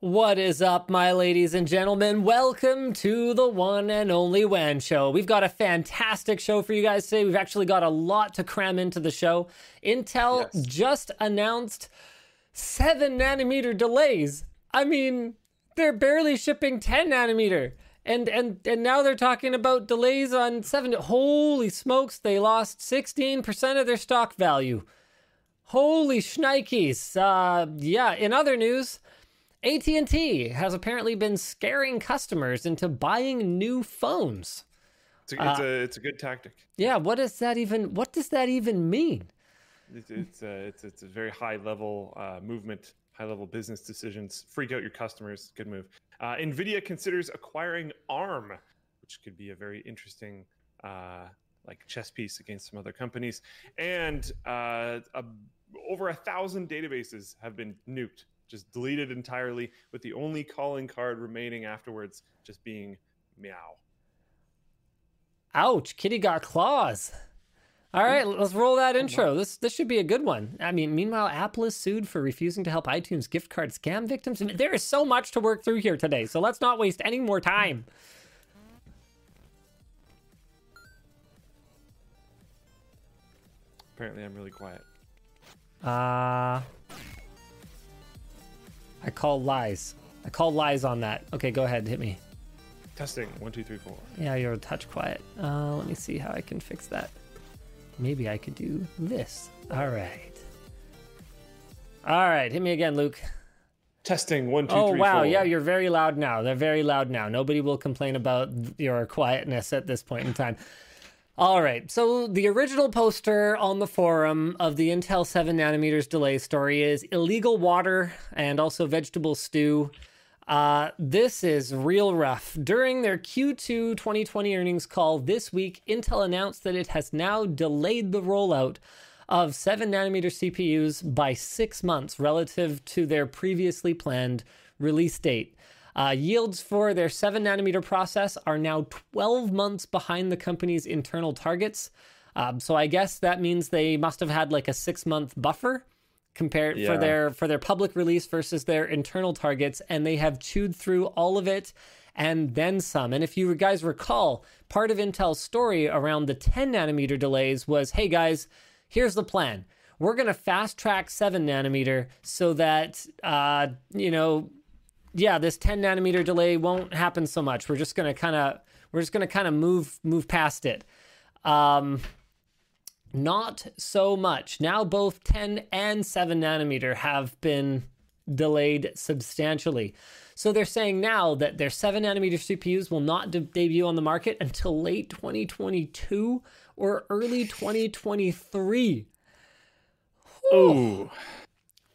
What is up, my ladies and gentlemen? Welcome to the one and only WAN show. We've got a fantastic show for you guys today. We've actually got a lot to cram into the show. Intel Yes. just announced seven nanometer delays. I mean, they're barely shipping 10 nanometer. And, and and now they're talking about delays on seven. Holy smokes, they lost 16% of their stock value. Holy shnikes. Uh, yeah, in other news, AT&T has apparently been scaring customers into buying new phones. It's a, it's, a, it's a good tactic. Yeah, what does that even what does that even mean? It's it's a, it's, it's a very high level uh, movement, high level business decisions. Freak out your customers. Good move. Uh, Nvidia considers acquiring ARM, which could be a very interesting uh, like chess piece against some other companies. And uh, a, over a thousand databases have been nuked, just deleted entirely, with the only calling card remaining afterwards just being meow. Ouch, kitty got claws. All right, let's roll that intro. This this should be a good one. I mean, meanwhile, Apple is sued for refusing to help iTunes gift card scam victims. There is so much to work through here today, so let's not waste any more time. Apparently, I'm really quiet. Uh I call lies. I call lies on that. Okay, go ahead, hit me. Testing one, two, three, four. Yeah, you're a touch quiet. Uh, let me see how I can fix that. Maybe I could do this. All right. All right, hit me again, Luke. Testing one, two, oh, three, wow. four. Yeah, you're very loud now. They're very loud now. Nobody will complain about your quietness at this point in time. All right. So the original poster on the forum of the Intel 7 nanometers delay story is illegal water and also vegetable stew. Uh, this is real rough. During their Q2 2020 earnings call this week, Intel announced that it has now delayed the rollout of 7 nanometer CPUs by six months relative to their previously planned release date. Uh, yields for their 7 nanometer process are now 12 months behind the company's internal targets. Um, so I guess that means they must have had like a six month buffer compared for their for their public release versus their internal targets, and they have chewed through all of it and then some. And if you guys recall, part of Intel's story around the 10 nanometer delays was, hey guys, here's the plan. We're gonna fast track seven nanometer so that uh, you know yeah, this 10 nanometer delay won't happen so much. We're just gonna kind of we're just gonna kind of move move past it. Um, not so much. Now both 10 and 7 nanometer have been delayed substantially. So they're saying now that their 7 nanometer CPUs will not de- debut on the market until late 2022 or early 2023. Ooh.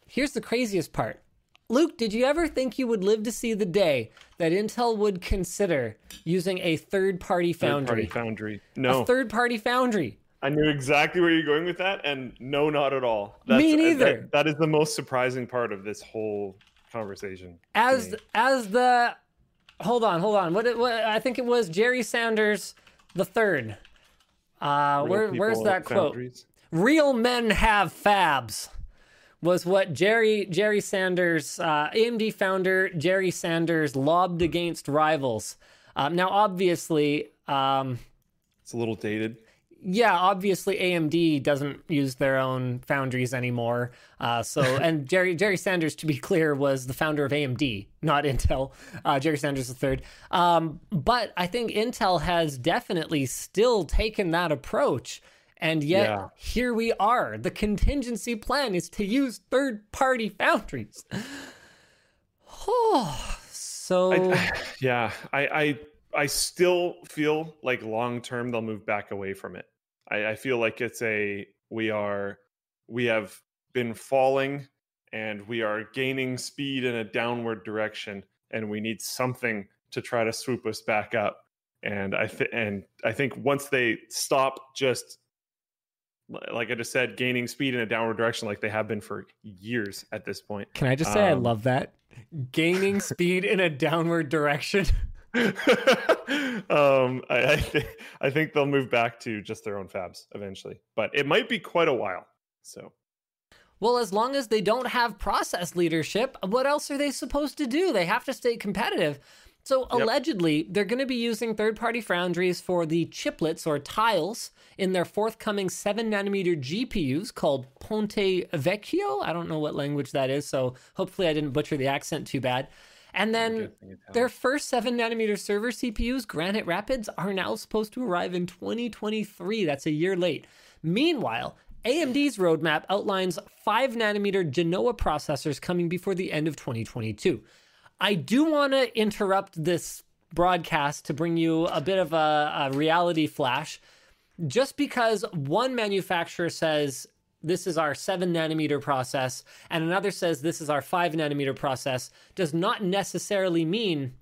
Here's the craziest part. Luke, did you ever think you would live to see the day that Intel would consider using a third party foundry? Third-party foundry. No, A third party foundry. I knew exactly where you're going with that, and no, not at all. Me uh, neither. that- that is the most surprising part of this whole conversation. As as the hold on, hold on. What, it- what I think it was Jerry Sanders the third. Uh where, where's that at quote? foundries. real men have fabs was what Jerry Jerry Sanders, uh, AMD founder Jerry Sanders, lobbed against rivals. Um, now, obviously, um, It's a little dated. yeah, obviously AMD doesn't use their own foundries anymore. Uh, so, and Jerry Jerry Sanders, to be clear, was the founder of AMD, not Intel. Uh, Jerry Sanders the third. Um, but I think Intel has definitely still taken that approach. And yet, Yeah. here we are. The contingency plan is to use third party foundries. Oh, so. I, yeah, I, I I still feel like long term they'll move back away from it. I, I feel like it's a we are we have been falling and we are gaining speed in a downward direction, and we need something to try to swoop us back up. And I th- and I think once they stop just like I just said, gaining speed in a downward direction like they have been for years at this point. Can I just say I Um, love that? Gaining speed in a downward direction. um, I I, th- I think they'll move back to just their own fabs eventually, but it might be quite a while. So Well, as long as they don't have process leadership, what else are they supposed to do? They have to stay competitive. So yep. allegedly, they're going to be using third-party foundries for the chiplets or tiles in their forthcoming 7 nanometer GPUs called Ponte Vecchio. I don't know what language that is, so hopefully I didn't butcher the accent too bad. And then their first 7 nanometer server CPUs, Granite Rapids, are now supposed to arrive in 2023. That's a year late. Meanwhile, AMD's roadmap outlines 5 nanometer Genoa processors coming before the end of 2022. I do want to interrupt this broadcast to bring you a bit of a, a reality flash. Just because one manufacturer says this is our seven nanometer process and another says this is our five nanometer process does not necessarily mean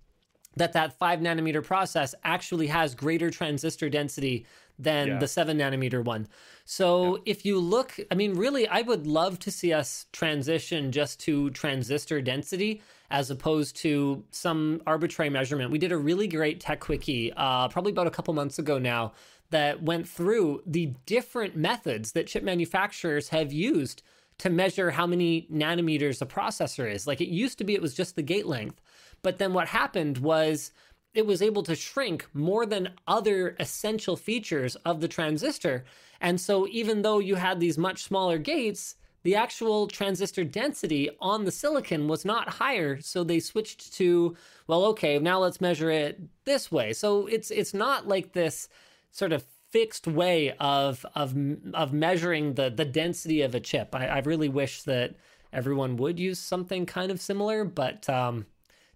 that that five nanometer process actually has greater transistor density than yeah. the seven nanometer one. So yeah. if you look, I mean, really, I would love to see us transition just to transistor density as opposed to some arbitrary measurement. We did a really great tech quickie uh, probably about a couple months ago now that went through the different methods that chip manufacturers have used to measure how many nanometers a processor is. Like it used to be, it was just the gate length. But then what happened was it was able to shrink more than other essential features of the transistor. And so even though you had these much smaller gates, the actual transistor density on the silicon was not higher. So they switched to well okay now let's measure it this way. So it's it's not like this sort of fixed way of of of measuring the the density of a chip. I, I really wish that everyone would use something kind of similar but um,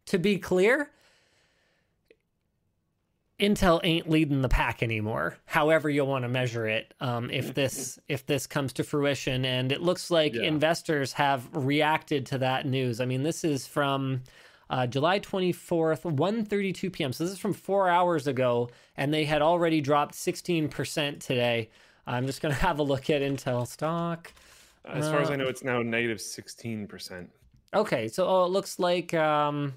to be clear Intel ain't leading the pack anymore. However, you'll want to measure it. Um, if this if this comes to fruition, and it looks like yeah. investors have reacted to that news. I mean, this is from uh, July twenty fourth, 1.32 p.m. So this is from four hours ago, and they had already dropped sixteen percent today. I'm just gonna have a look at Intel stock. As far uh, as I uh, know, it's now negative sixteen percent. Okay, so oh, it looks like. Um,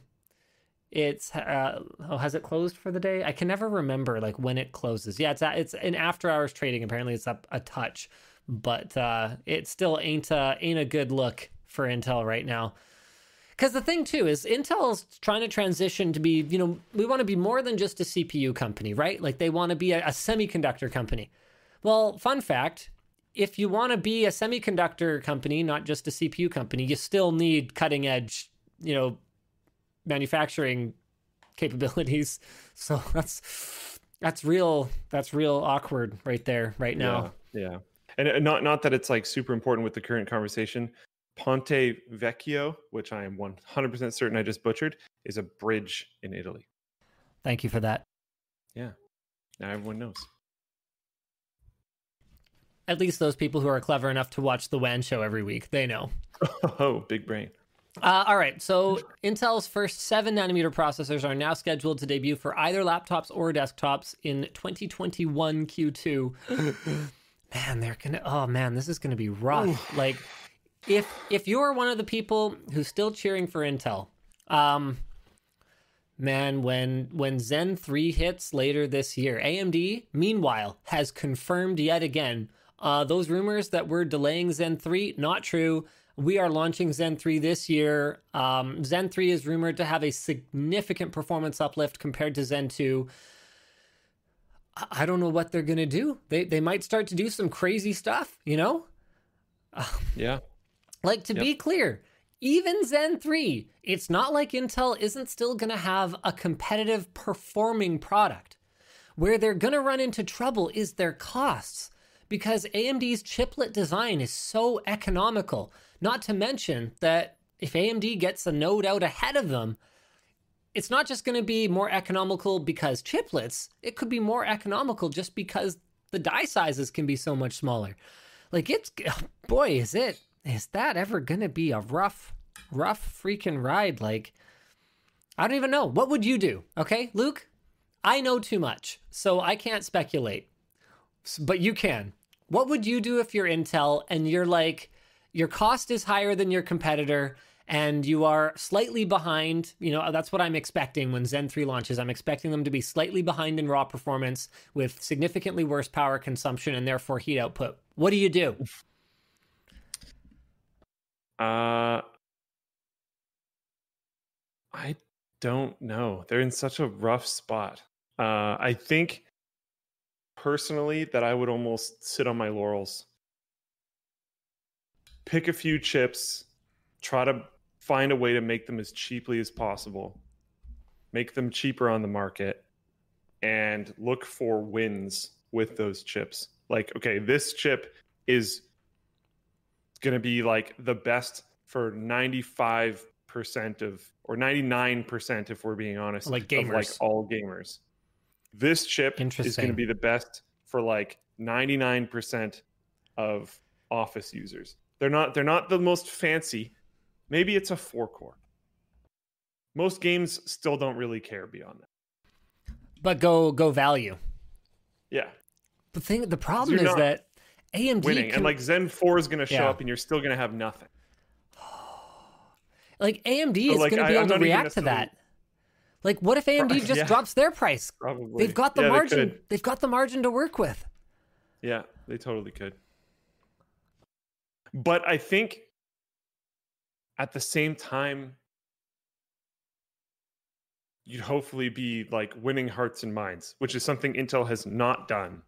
it's uh, oh has it closed for the day? I can never remember like when it closes. Yeah it's it's in after hours trading. Apparently it's up a touch but uh it still ain't a ain't a good look for intel right now. Because the thing too is intel's trying to transition to be you know we want to be more than just a cpu company right? Like they want to be a, a semiconductor company. Well fun fact if you want to be a semiconductor company not just a cpu company you still need cutting edge you know manufacturing capabilities. So that's that's real that's real awkward right there right now. Yeah. yeah. And uh, not not that it's like super important with the current conversation. Ponte Vecchio, which I am 100% certain I just butchered, is a bridge in Italy. Thank you for that. Yeah. Now everyone knows. At least those people who are clever enough to watch the WAN show every week, they know. oh, big brain. Uh, all right, so Intel's first seven nanometer processors are now scheduled to debut for either laptops or desktops in 2021 Q2. man, they're gonna. Oh man, this is gonna be rough. like, if if you're one of the people who's still cheering for Intel, um, man, when when Zen 3 hits later this year, AMD meanwhile has confirmed yet again uh, those rumors that we're delaying Zen 3 not true we are launching Zen 3 this year. Um, Zen 3 is rumored to have a significant performance uplift compared to Zen 2. I don't know what they're going to do. They, they might start to do some crazy stuff, you know? Yeah. like, to yep. be clear, even Zen 3, it's not like Intel isn't still going to have a competitive performing product. Where they're going to run into trouble is their costs because AMD's chiplet design is so economical not to mention that if AMD gets a node out ahead of them, it's not just going to be more economical because chiplets, it could be more economical just because the die sizes can be so much smaller. Like it's oh, boy, is it is that ever going to be a rough rough freaking ride like I don't even know. What would you do? Okay, Luke? I know too much, so I can't speculate. But you can. What would you do if you're Intel and you're like your cost is higher than your competitor and you are slightly behind. You know, that's what I'm expecting when Zen 3 launches. I'm expecting them to be slightly behind in raw performance with significantly worse power consumption and therefore heat output. What do you do? Uh, I don't know. They're in such a rough spot. Uh, I think personally that I would almost sit on my laurels. Pick a few chips, try to find a way to make them as cheaply as possible, make them cheaper on the market, and look for wins with those chips. Like, okay, this chip is going to be like the best for 95% of or 99% if we're being honest like of gamers. like all gamers. This chip is going to be the best for like 99% of office users they're not they're not the most fancy maybe it's a four core most games still don't really care beyond that but go go value. yeah The thing, the problem is that AMD winning can, and like zen 4 is going to show Yeah. up and you're still going to have nothing like AMD So, is like, going to I- be I'm able to react to that. Like, what if AMD just yeah. drops their price? probably They've got the Yeah, margin. could. They've got the margin to work with. Yeah, they totally could. But I think at the same time, you'd hopefully be like winning hearts and minds, which is something Intel has not done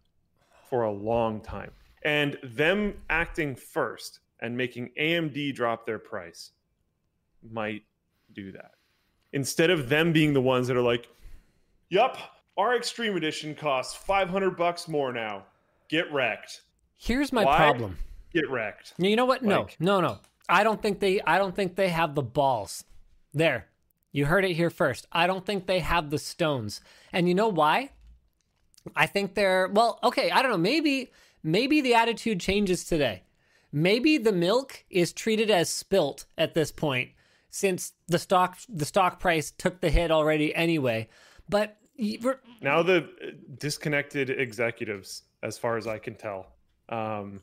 for a long time. And them acting first and making AMD drop their price might do that. Instead of them being the ones that are like, "Yep, our extreme edition costs 500 bucks more now. Get wrecked. Here's my Why? problem. Get wrecked. You know what? No, Like- no, no. I don't think they. I don't think they have the balls. There, you heard it here first. I don't think they have the stones. And you know why? I think they're well. Okay, I don't know. Maybe, maybe the attitude changes today. Maybe the milk is treated as spilt at this point, since the stock the stock price took the hit already anyway. But Now the disconnected executives, as far as I can tell, um,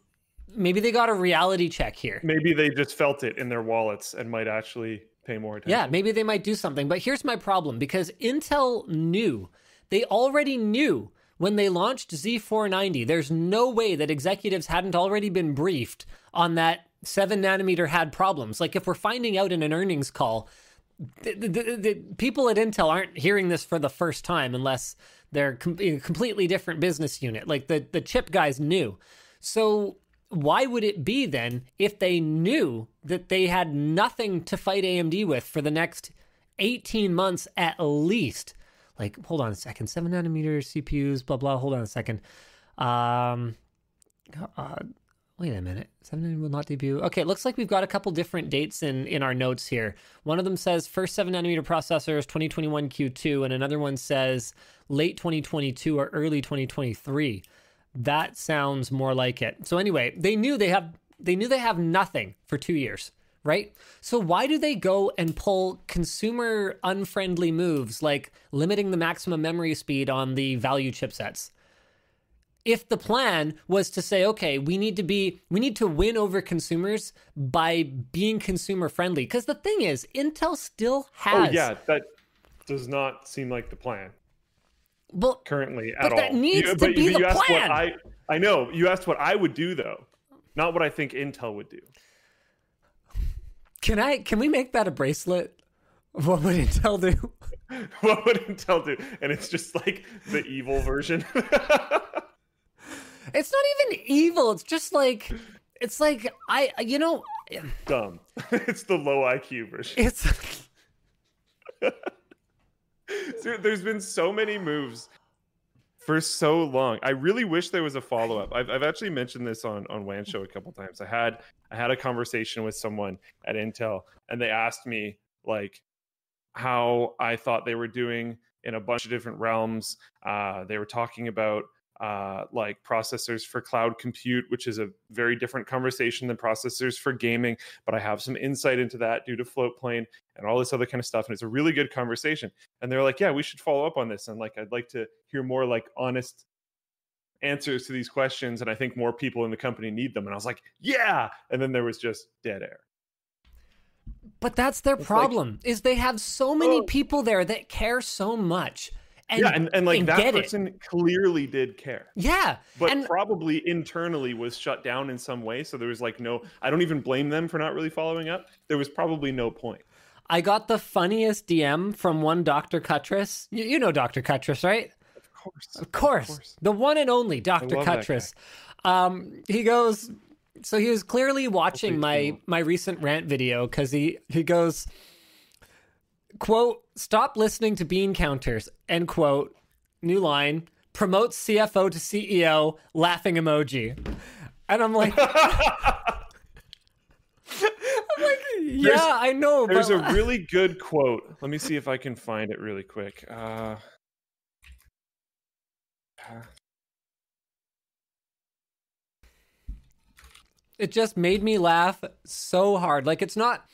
maybe they got a reality check here. maybe they just felt it in their wallets and might actually pay more attention. Yeah, maybe they might do something. But here's my problem because Intel knew, they already knew when they launched Z490, there's no way that executives hadn't already been briefed on that 7 nanometer had problems. Like if we're finding out in an earnings call, the, the, the, people at Intel aren't hearing this for the first time unless they're com- a completely different business unit. Like the, the chip guys knew. So why would it be then if they knew that they had nothing to fight AMD with for the next 18 months at least? Like, hold on a second, seven nanometer CPUs, blah blah. Hold on a second. Um, uh, wait a minute, seven will not debut. Okay, it looks like we've got a couple different dates in in our notes here. One of them says first seven nanometer processors 2021 Q2, and another one says late 2022 or early 2023 that sounds more like it. So anyway they knew they have they knew they have nothing for two years right? So why do they go and pull consumer unfriendly moves like limiting the maximum memory speed on the value chipsets? If the plan was to say okay we need to be we need to win over consumers by being consumer friendly. Because the thing is intel still Oh has yeah, that does not seem like the plan well currently at But all. that needs You- to but- be but the plan. What I I know you asked what I would do though, not what I think Intel would do. can i can we make that a bracelet what would intel do what would Intel do? And it's just like the evil version. It's not even evil. It's just like it's like I you know Dumb. it's the low IQ version. it's There- There's been so many moves for so long. I really wish there was a follow up. I've, I've actually mentioned this on on WAN show a couple times. I had I had a conversation with someone at Intel, and they asked me like how I thought they were doing in a bunch of different realms. Uh, they were talking about uh, like processors for cloud compute, which is a very different conversation than processors for gaming. But I have some insight into that due to Floatplane and all this other kind of stuff, and it's a really good conversation and they're like yeah we should follow up on this and like i'd like to hear more like honest answers to these questions and i think more people in the company need them and i was like yeah and then there was just dead air but that's their like- problem is they have so many Oh. people there that care so much and yeah, and, and like and that get it. person clearly did care, yeah, but and probably internally was shut down in some way. So there was like no. I don't even blame them for not really following up. There was probably no point. I got the funniest DM from one Dr. Cutress. You, you know Dr. Cutress, right? Of course. Of course, course. the one and only Dr. Cutress. Um, he goes, so he was clearly watching Hopefully my too. my recent rant video because he he goes, quote, stop listening to bean counters, end quote. New line promotes CFO to CEO, laughing emoji, and I'm like. Like, yeah, I know, There's but a really good quote. Let me see if I can find it really quick. Uh, it just made me laugh so hard. Like it's not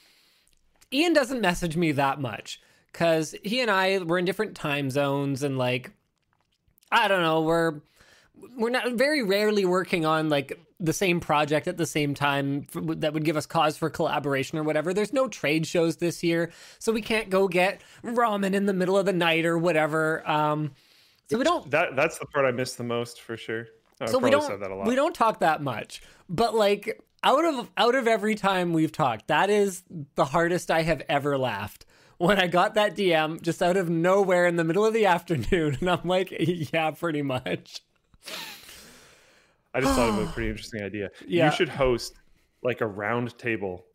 Ian doesn't message me that much cuz he and I we're in different time zones and like I don't know, we're we're not very rarely working on like the same project at the same time for, that would give us cause for collaboration or whatever. There's no trade shows this year, so we can't go get ramen in the middle of the night or whatever. Um so we don't that that's the part I miss the most for sure. So we probably said that a don't we don't talk that much but like out of out of every time we've talked that is the hardest i have ever laughed when i got that dm just out of nowhere in the middle of the afternoon and i'm like yeah pretty much I just thought of a pretty interesting idea. Yeah. You should host like a round table.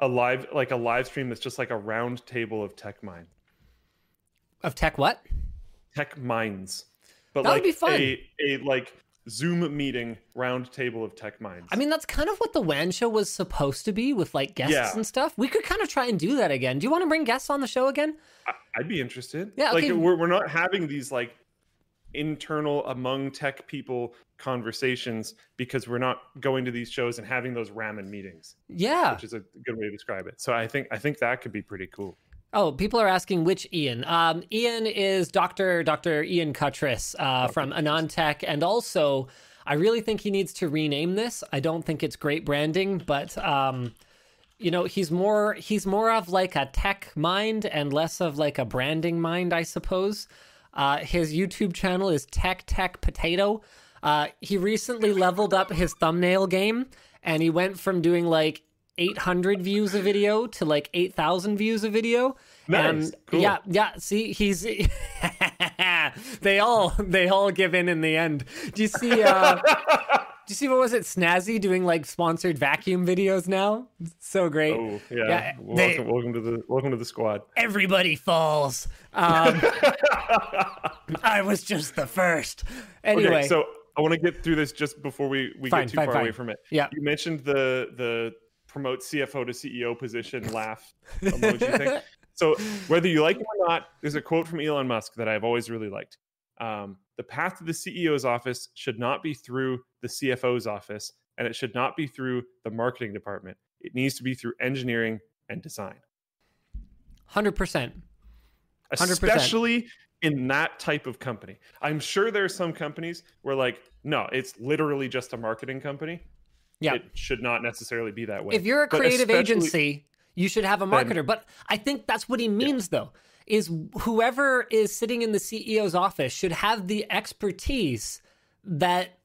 A live like a live stream that's just like a round table of tech mind. of tech what Tech minds. But That would be fun. a a like Zoom meeting round table of tech minds. i mean that's kind of what the wan show was supposed to be with like guests Yeah. and stuff we could kind of try and do that again do you want to bring guests on the show again I, I'd be interested. Yeah, like we're we're not having these like internal among tech people conversations because we're not going to these shows and having those ramen meetings, yeah which is a good way to describe it. So I think I think that could be pretty cool. Oh, people are asking which Ian. Um, Ian is Doctor Doctor Ian Cutress uh, from AnandTech, and also I really think he needs to rename this. I don't think it's great branding, but um, you know he's more he's more of like a tech mind and less of like a branding mind, I suppose. Uh, his YouTube channel is Tech Tech Potato. Uh, he recently leveled up his thumbnail game, and he went from doing like 800 views a video to like 8,000 views a video. Nice. And Cool. yeah, yeah. See, he's they all they all give in in the end. Do you see? Uh, do you see what was it? Snazzy doing like sponsored vacuum videos now. So great. Oh yeah. Yeah, they- welcome, welcome to the welcome to the squad. Everybody falls. Um, I was just the first. Anyway, Okay, so I want to get through this just before we, we Fine, get too fine, far fine. away from it. Yeah. You mentioned the the promote CFO to CEO position laugh emoji thing. So whether you like it or not, there's a quote from Elon Musk that I've always really liked. Um, the path to the CEO's office should not be through the CFO's office, and it should not be through the marketing department. It needs to be through engineering and design, hundred percent. 100%. especially in that type of company. I'm sure there are some companies where, like, no, it's literally just a marketing company. Yeah. It should not necessarily be that way. If you're a creative agency, you should have a marketer. but I think that's what he means, though, is whoever is sitting in the CEO's office should have the expertise that,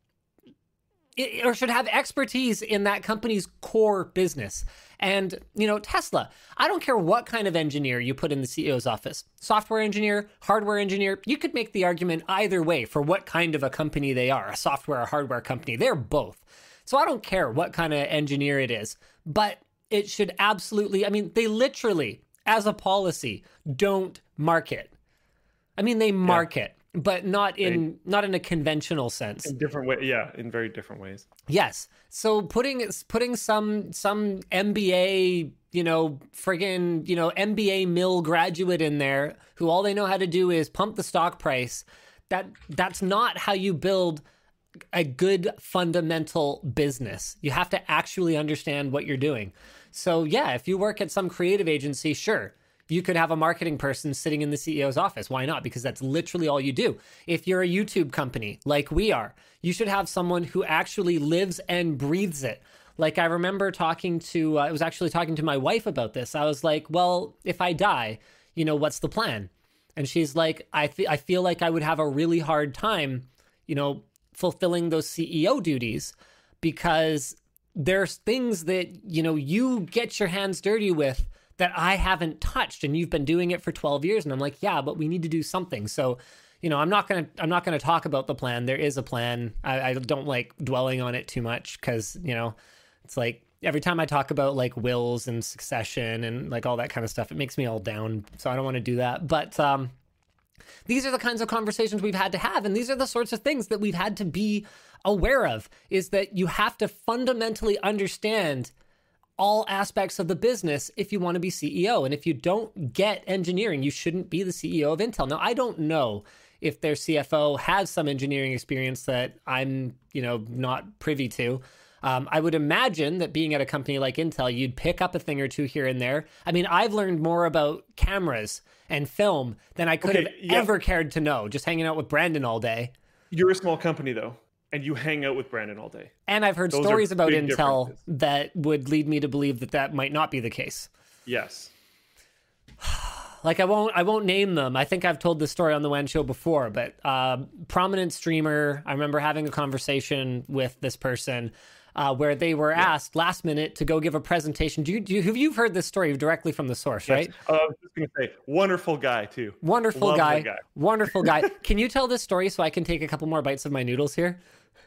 or should have expertise in that company's core business. And, you know, Tesla, I don't care what kind of engineer you put in the CEO's office software engineer, hardware engineer. You could make the argument either way for what kind of a company they are a software or hardware company. They're both. So I don't care what kind of engineer it is, but it should absolutely, I mean, they literally, as a policy, don't market. I mean, they market, but not in not in a conventional sense. in different way, yeah, in very different ways. Yes. So putting putting some some MBA, you know, friggin', you know, MBA mill graduate in there who all they know how to do is pump the stock price. That that's not how you build a good fundamental business. You have to actually understand what you're doing. So yeah, if you work at some creative agency, sure. You could have a marketing person sitting in the CEO's office. Why not? Because that's literally all you do. If you're a YouTube company like we are, you should have someone who actually lives and breathes it. Like I remember talking to, uh, I was actually talking to my wife about this. I was like, well, if I die, you know, what's the plan? And she's like, I, th- I feel like I would have a really hard time, you know, fulfilling those CEO duties because there's things that, you know, you get your hands dirty with that I haven't touched and you've been doing it for 12 years. And I'm like, yeah, but we need to do something. So, you know, I'm not gonna I'm not gonna talk about the plan. There is a plan. I, I don't like dwelling on it too much because you know, it's like every time I talk about like wills and succession and like all that kind of stuff, it makes me all down. So I don't want to do that. But um, these are the kinds of conversations we've had to have, and these are the sorts of things that we've had to be aware of. Is that you have to fundamentally understand all aspects of the business if you want to be CEO. And if you don't get engineering, you shouldn't be the CEO of Intel. Now, I don't know if their CFO has some engineering experience that I'm, you know, not privy to. Um, I would imagine that being at a company like Intel, you'd pick up a thing or two here and there. I mean, I've learned more about cameras and film than I could okay, have yeah. ever cared to know just hanging out with Brandon all day. You're a small company, though, and you hang out with Brandon all day. And I've heard Those stories about Intel that would lead me to believe that that might not be the case. Yes. Like I won't I won't name them. I think I've told this story on the WAN show before, but uh, prominent streamer. I remember having a conversation with this person uh, where they were yeah. asked last minute to go give a presentation. Do you, do you have you heard this story directly from the source, yes. right? Uh, I was just going to say, wonderful guy too. Wonderful guy, guy, wonderful guy. can you tell this story so I can take a couple more bites of my noodles here?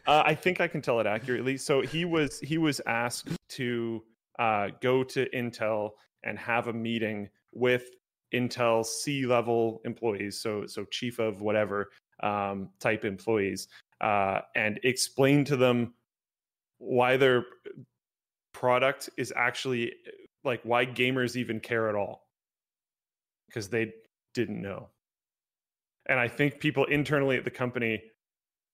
Uh, I think I can tell it accurately. So he was he was asked to uh, go to Intel and have a meeting with Intel C level employees, so so chief of whatever um, type employees, uh, and explain to them why their product is actually like why gamers even care at all because they didn't know. And I think people internally at the company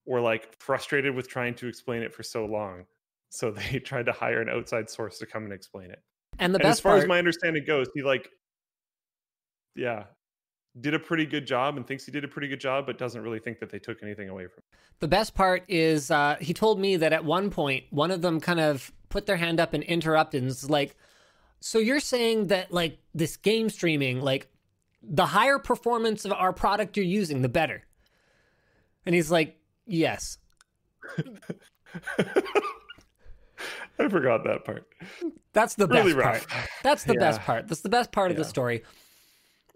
were like frustrated with trying to explain it for so long. So they tried to hire an outside source to come and explain it. And the and best as far part, as my understanding goes, he like yeah, did a pretty good job and thinks he did a pretty good job, but doesn't really think that they took anything away from him. The best part is uh, he told me that at one point, one of them kind of put their hand up and interrupted and was like, So you're saying that, like, this game streaming, like, the higher performance of our product you're using, the better? And he's like, Yes. I forgot that part. That's the really best rough. part. That's the yeah. best part. That's the best part yeah. of the story.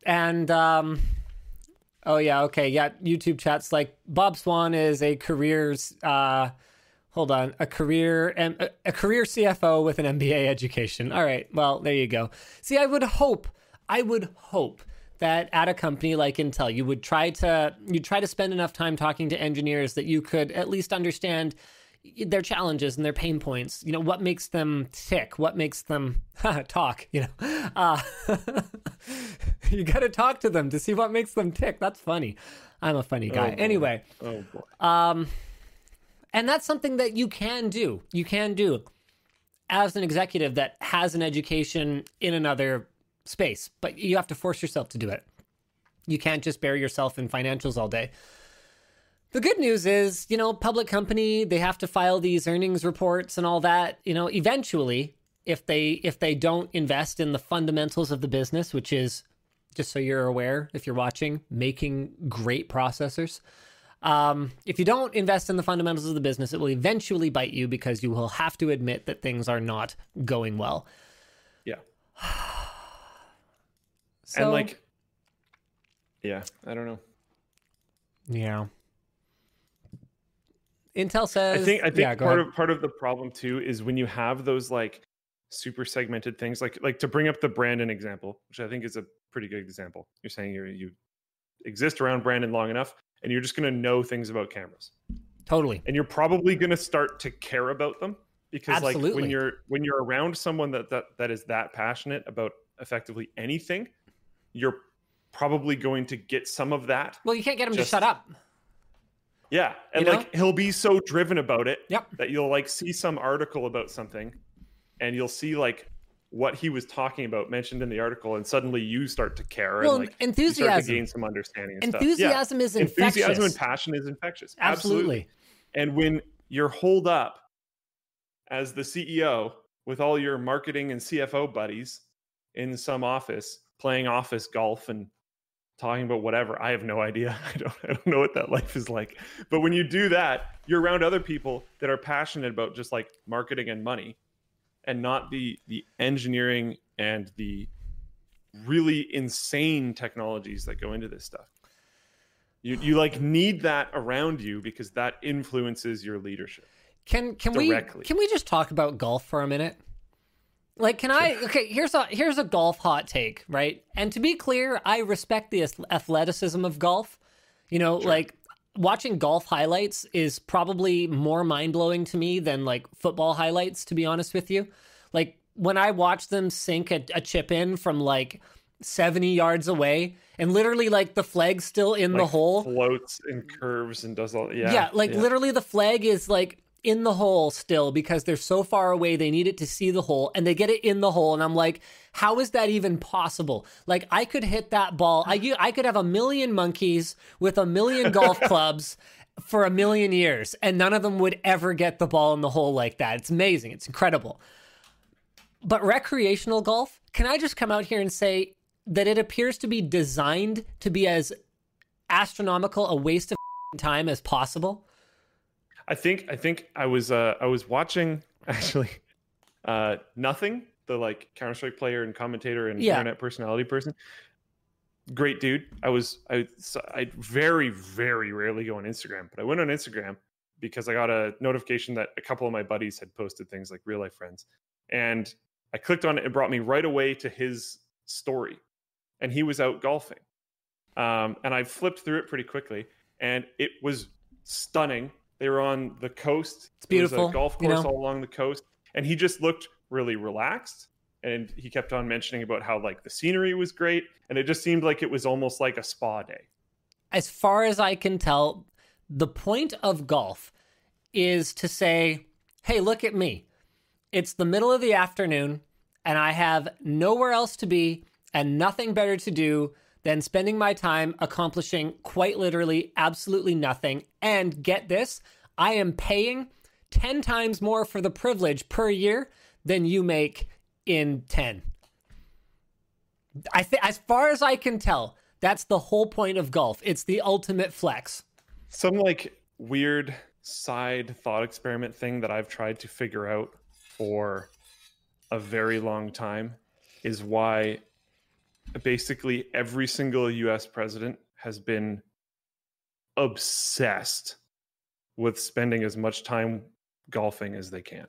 And um, oh yeah, okay, yeah. YouTube chats like Bob Swan is a careers. Uh, hold on, a career and a, career CFO with an MBA education. All right, well there you go. See, I would hope, I would hope that at a company like Intel, you would try to you try to spend enough time talking to engineers that you could at least understand their challenges and their pain points. You know, what makes them tick? What makes them talk? You know, uh, you got to talk to them to see what makes them tick. That's funny. I'm a funny guy. Oh, anyway, oh boy. Um, and that's something that you can do. You can do as an executive that has an education in another space, but you have to force yourself to do it. You can't just bury yourself in financials all day. The good news is, you know, public company, they have to file these earnings reports and all that. You know, eventually, if they if they don't invest in the fundamentals of the business, which is just so you're aware, if you're watching, making great processors. Um, if you don't invest in the fundamentals of the business, it will eventually bite you because you will have to admit that things are not going well. Yeah. so, and like, yeah, I don't know. Yeah. Intel says. I think I think yeah, part ahead. of part of the problem too is when you have those like super segmented things, like like to bring up the Brandon example, which I think is a pretty good example. You're saying you you exist around Brandon long enough, and you're just going to know things about cameras. Totally. And you're probably going to start to care about them because Absolutely. like when you're when you're around someone that that that is that passionate about effectively anything, you're probably going to get some of that. Well, you can't get him just, to shut up. Yeah, and you know? like he'll be so driven about it yep. that you'll like see some article about something, and you'll see like what he was talking about mentioned in the article, and suddenly you start to care well, and like enthusiasm, gain some understanding. enthusiasm yeah. is infectious. Enthusiasm and passion is infectious. Absolutely. Absolutely. And when you're holed up as the CEO with all your marketing and CFO buddies in some office playing office golf and talking about whatever. I have no idea. I don't I don't know what that life is like. But when you do that, you're around other people that are passionate about just like marketing and money and not the the engineering and the really insane technologies that go into this stuff. You you like need that around you because that influences your leadership. Can can Directly. we can we just talk about golf for a minute? Like, can I? Okay, here's a here's a golf hot take, right? And to be clear, I respect the athleticism of golf. You know, like watching golf highlights is probably more mind blowing to me than like football highlights. To be honest with you, like when I watch them sink a, a chip in from like seventy yards away, and literally like the flag's still in the hole. floats and curves and does all yeah. Yeah, like yeah. literally the flag is like in the hole still because they're so far away they need it to see the hole and they get it in the hole and I'm like how is that even possible? Like I could hit that ball. I I could have a million monkeys with a million golf clubs for a million years and none of them would ever get the ball in the hole like that. It's amazing. It's incredible. But recreational golf, can I just come out here and say that it appears to be designed to be as astronomical a waste of time as possible? I think I think I was uh I was watching actually uh n0thing the like Counter Strike player and commentator and Yeah. internet personality person. Great dude. I was I I very very rarely go on Instagram, but I went on Instagram because I got a notification that a couple of my buddies had posted things like real life friends, and I clicked on it. It brought me right away to his story, and he was out golfing. Um, and I flipped through it pretty quickly, and it was stunning. They were on the coast. It's There was beautiful, a golf you course know? all along the coast, and he just looked really relaxed. And he kept on mentioning about how like the scenery was great, and it just seemed like it was almost like a spa day. As far as I can tell, the point of golf is to say, hey, look at me. It's the middle of the afternoon, and I have nowhere else to be and nothing better to do than spending my time accomplishing quite literally absolutely nothing. And get this, I am paying 10 times more for the privilege per year than you make in 10. I think as far as I can tell, that's the whole point of golf. It's the ultimate flex. Some like weird side thought experiment thing that I've tried to figure out for a very long time is why basically every single US president has been obsessed with spending as much time golfing as they can.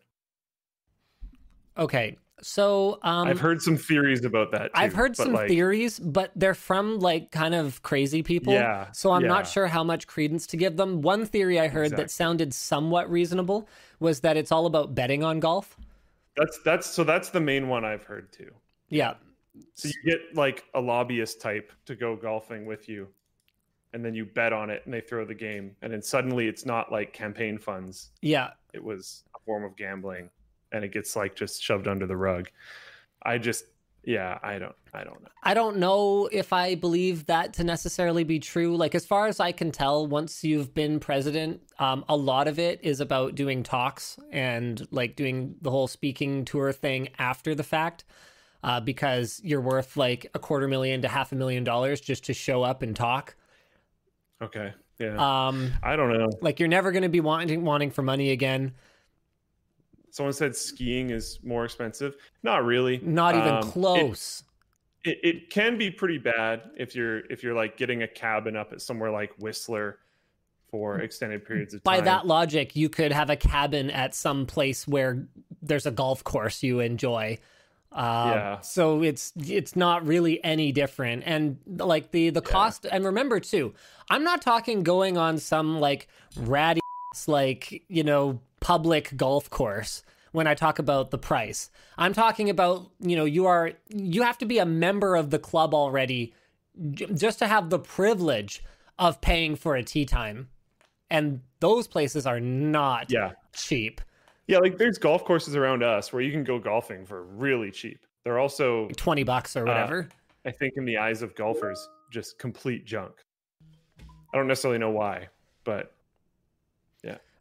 Okay. So um I've heard some theories about that. Too, I've heard some like, theories, but they're from like kind of crazy people. Yeah, So I'm yeah. not sure how much credence to give them. One theory I heard Exactly. that sounded somewhat reasonable was that it's all about betting on golf. That's that's so that's the main one I've heard too. Yeah. So you get like a lobbyist type to go golfing with you, and then you bet on it, and they throw the game, and then suddenly it's not like campaign funds; Yeah. it was a form of gambling, and it gets like just shoved under the rug. I just, yeah, I don't, I don't know. I don't know if I believe that to necessarily be true. Like, as far as I can tell, once you've been president, um, a lot of it is about doing talks and like doing the whole speaking tour thing after the fact, uh, because you're worth like a quarter million to half a million dollars just to show up and talk. Okay, yeah, Um, I don't know. like, you're never going to be wanting wanting for money again. Someone said skiing is more expensive. Not really. Not even Um, close. it, it can be pretty bad if you're if you're like getting a cabin up at somewhere like Whistler for extended periods of time. By that logic, you could have a cabin at some place where there's a golf course you enjoy. Uh, Yeah. So it's it's not really any different, and like the the cost. And remember too, I'm not talking going on some like ratty like you know public golf course when I talk about the price. I'm talking about you know you are you have to be a member of the club already j- just to have the privilege of paying for a tee time and those places are not yeah, cheap. Yeah, like there's golf courses around us where you can go golfing for really cheap. They're also, 20 bucks or whatever. I think, in the eyes of golfers, just complete junk. I don't necessarily know why, but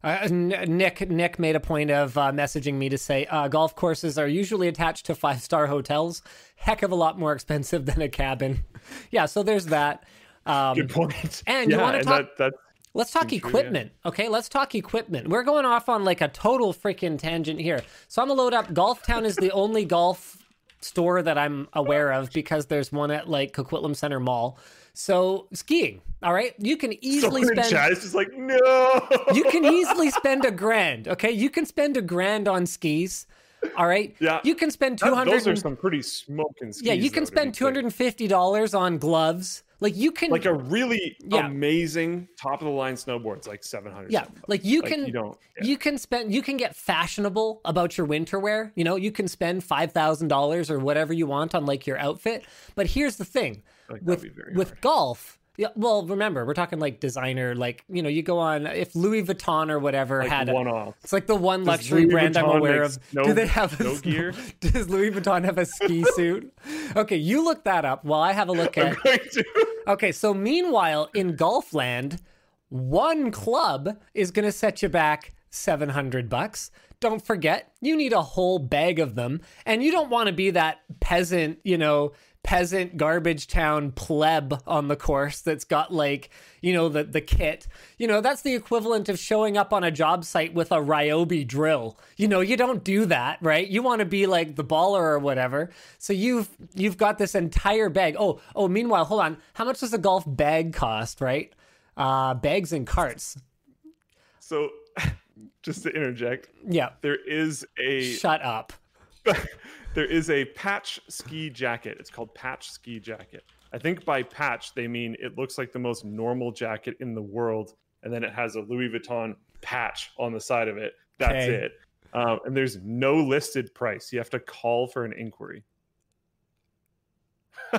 Uh, Nick Nick made a point of uh, messaging me to say uh, golf courses are usually attached to five star hotels. Heck of a lot more expensive than a cabin. yeah, so there's that. Um, Good point. and you wanna talk- that, that Let's talk equipment. Okay, let's talk equipment. We're going off on like a total freaking tangent here. So I'm gonna load up. Golf Town is the only golf store that I'm aware of because there's one at like Coquitlam Center Mall. So skiing, all right, you can easily someone spend. chat is just like no. You can easily spend a grand. Okay, you can spend a grand on skis. All right. Yeah. You can spend two hundred. Those are some pretty smoking skis. Yeah, you can though, spend two hundred and fifty dollars on gloves. Like you can. Like a really Yeah. amazing top of the line snowboard. It's like seven hundred. Yeah, like you Like, can you don't- yeah. you can spend you can get fashionable about your winter wear. You know, you can spend five thousand dollars or whatever you want on like your outfit. But here's the thing Like, with with hard. golf. Yeah, well, remember we're talking like designer, like you know, you go on if Louis Vuitton or whatever Like had a, one off. it's like the one luxury Louis brand I'm aware of. snow- Do they have a no gear? Does Louis Vuitton have a ski suit? Okay, you look that up while I have a look at. I'm going to. Okay, so meanwhile, in Golfland, one club is going to set you back 700 bucks. Don't forget, you need a whole bag of them, and you don't want to be that peasant, you know, peasant garbage town pleb on the course that's got like, you know, the the kit. You know, that's the equivalent of showing up on a job site with a Ryobi drill. You know, you don't do that, right? You want to be like the baller or whatever. So you've you've got this entire bag. Oh, oh, meanwhile, hold on. How much does a golf bag cost, right? Uh bags and carts. So, just to interject, Yeah. there is a Shut up. there is a patch ski jacket. It's called patch ski jacket. I think by patch they mean it looks like the most normal jacket in the world, and then it has a Louis Vuitton patch on the side of it. That's Okay. it. Um, and there's no listed price. You have to call for an inquiry.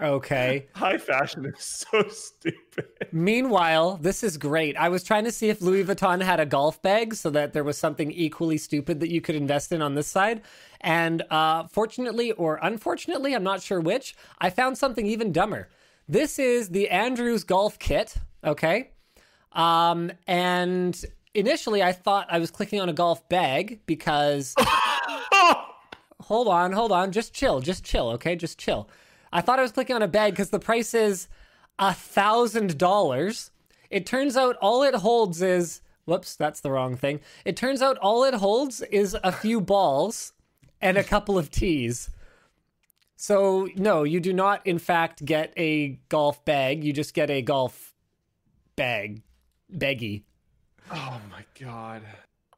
Okay. High fashion is so stupid. Meanwhile, this is great. I was trying to see if Louis Vuitton had a golf bag so that there was something equally stupid that you could invest in on this side. And uh, fortunately or unfortunately, I'm not sure which, I found something even dumber. This is the Andrews golf kit, okay? Um, and initially I thought I was clicking on a golf bag because hold on, hold on, just chill, just chill, okay? Just chill. I thought I was clicking on a bag because the price is a thousand dollars. It turns out all it holds is whoops, that's the wrong thing. It turns out all it holds is a few balls and a couple of tees. So no, you do not in fact get a golf bag. You just get a golf bag, baggy. Oh my god.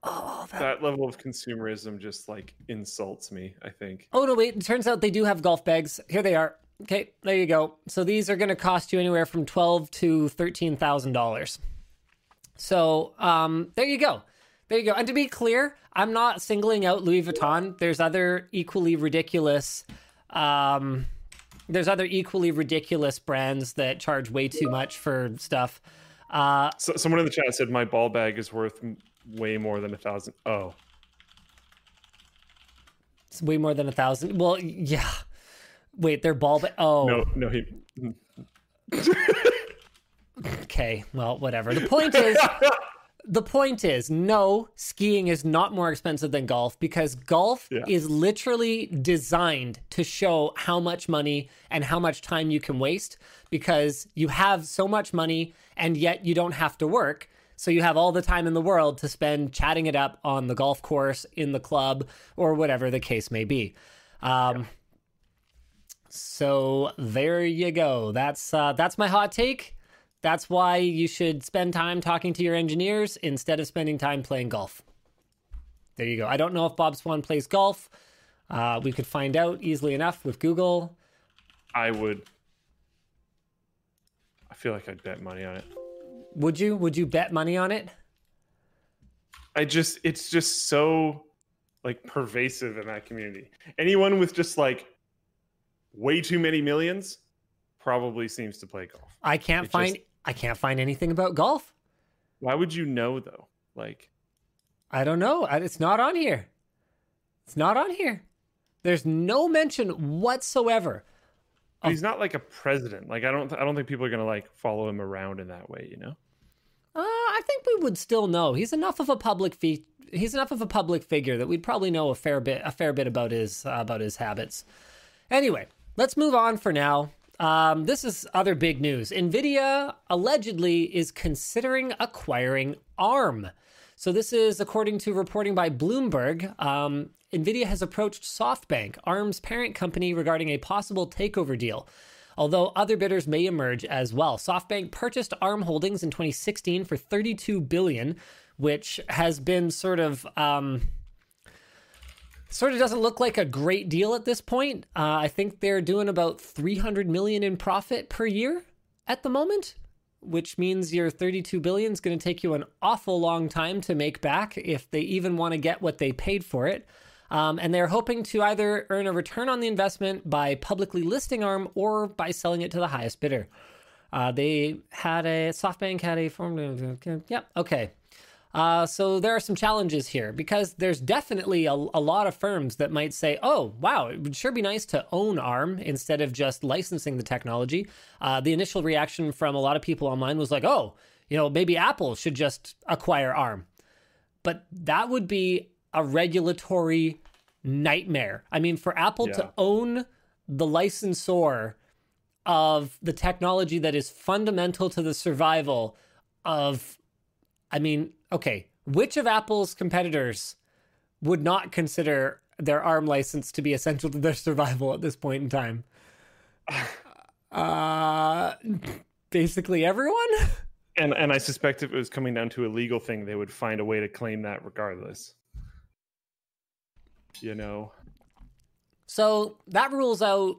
Oh, that That level of consumerism just like insults me, I think. Oh no, wait! It turns out they do have golf bags. Here they are. Okay, there you go. So these are going to cost you anywhere from twelve to thirteen thousand dollars. So um, there you go. There you go. And to be clear, I'm not singling out Louis Vuitton. There's other equally ridiculous. Um, there's other equally ridiculous brands that charge way too much for stuff. Uh, So, someone in the chat said my ball bag is worth way more than a thousand. Oh, it's way more than a thousand. Well, yeah. Wait, they're ball. Ba- oh, no, no, he. Okay, well, whatever. The point is, the point is, no, skiing is not more expensive than golf because golf Yeah. is literally designed to show how much money and how much time you can waste because you have so much money and yet you don't have to work. So you have all the time in the world to spend chatting it up on the golf course, in the club, or whatever the case may be. Um, So there you go. That's uh, that's my hot take. That's why you should spend time talking to your engineers instead of spending time playing golf. There you go. I don't know if Bob Swan plays golf. Uh, we could find out easily enough with Google. I would. I feel like I'd bet money on it. Would you? Would you bet money on it? I just, it's just so like pervasive in that community. Anyone with just like way too many millions probably seems to play golf. I can't It find. just- I can't find anything about golf. Why would you know though? Like, I don't know. It's not on here. It's not on here. There's no mention whatsoever. he's not like a president. Like, I don't, I don't think people are gonna like follow him around in that way. You know? Uh, I think we would still know. He's enough of a public fe- he's enough of a public figure that we'd probably know a fair bit a fair bit about his uh, about his habits. Anyway, let's move on for now. Um, this is other big news. Nvidia allegedly is considering acquiring ARM. So this is according to reporting by Bloomberg. Um, Nvidia has approached SoftBank, ARM's parent company, regarding a possible takeover deal although other bidders may emerge as well. SoftBank purchased ARM Holdings in 2016 for 32 billion, which has been sort of um, sort of doesn't look like a great deal at this point. Uh, I think they're doing about 300 million in profit per year at the moment, which means your 32 billion is going to take you an awful long time to make back if they even want to get what they paid for it. Um, and they're hoping to either earn a return on the investment by publicly listing ARM or by selling it to the highest bidder. Uh, they had a SoftBank had a form. Yep. Okay. Uh, so there are some challenges here because there's definitely a, a, lot of firms that might say, "Oh, wow, it would sure be nice to own ARM instead of just licensing the technology." Uh, the initial reaction from a lot of people online was like, "Oh, you know, maybe Apple should just acquire ARM," but that would be a regulatory nightmare. I mean, for Apple yeah. to own the licensor of the technology that is fundamental to the survival of, I mean, okay, which of Apple's competitors would not consider their ARM license to be essential to their survival at this point in time? Uh, basically everyone. And and I suspect if it was coming down to a legal thing, they would find a way to claim that regardless you know. So that rules out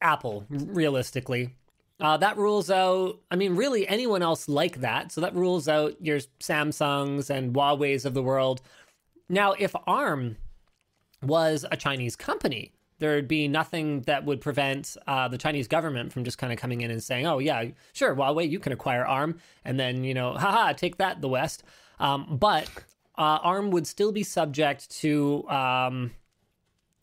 Apple, realistically. Uh, that rules out, I mean, really anyone else like that. So that rules out your Samsungs and Huawei's of the world. Now, if ARM was a Chinese company, there'd be nothing that would prevent uh, the Chinese government from just kind of coming in and saying, oh, yeah, sure, Huawei, you can acquire ARM. And then, you know, haha, take that, the West. Um, but uh, ARM would still be subject to um,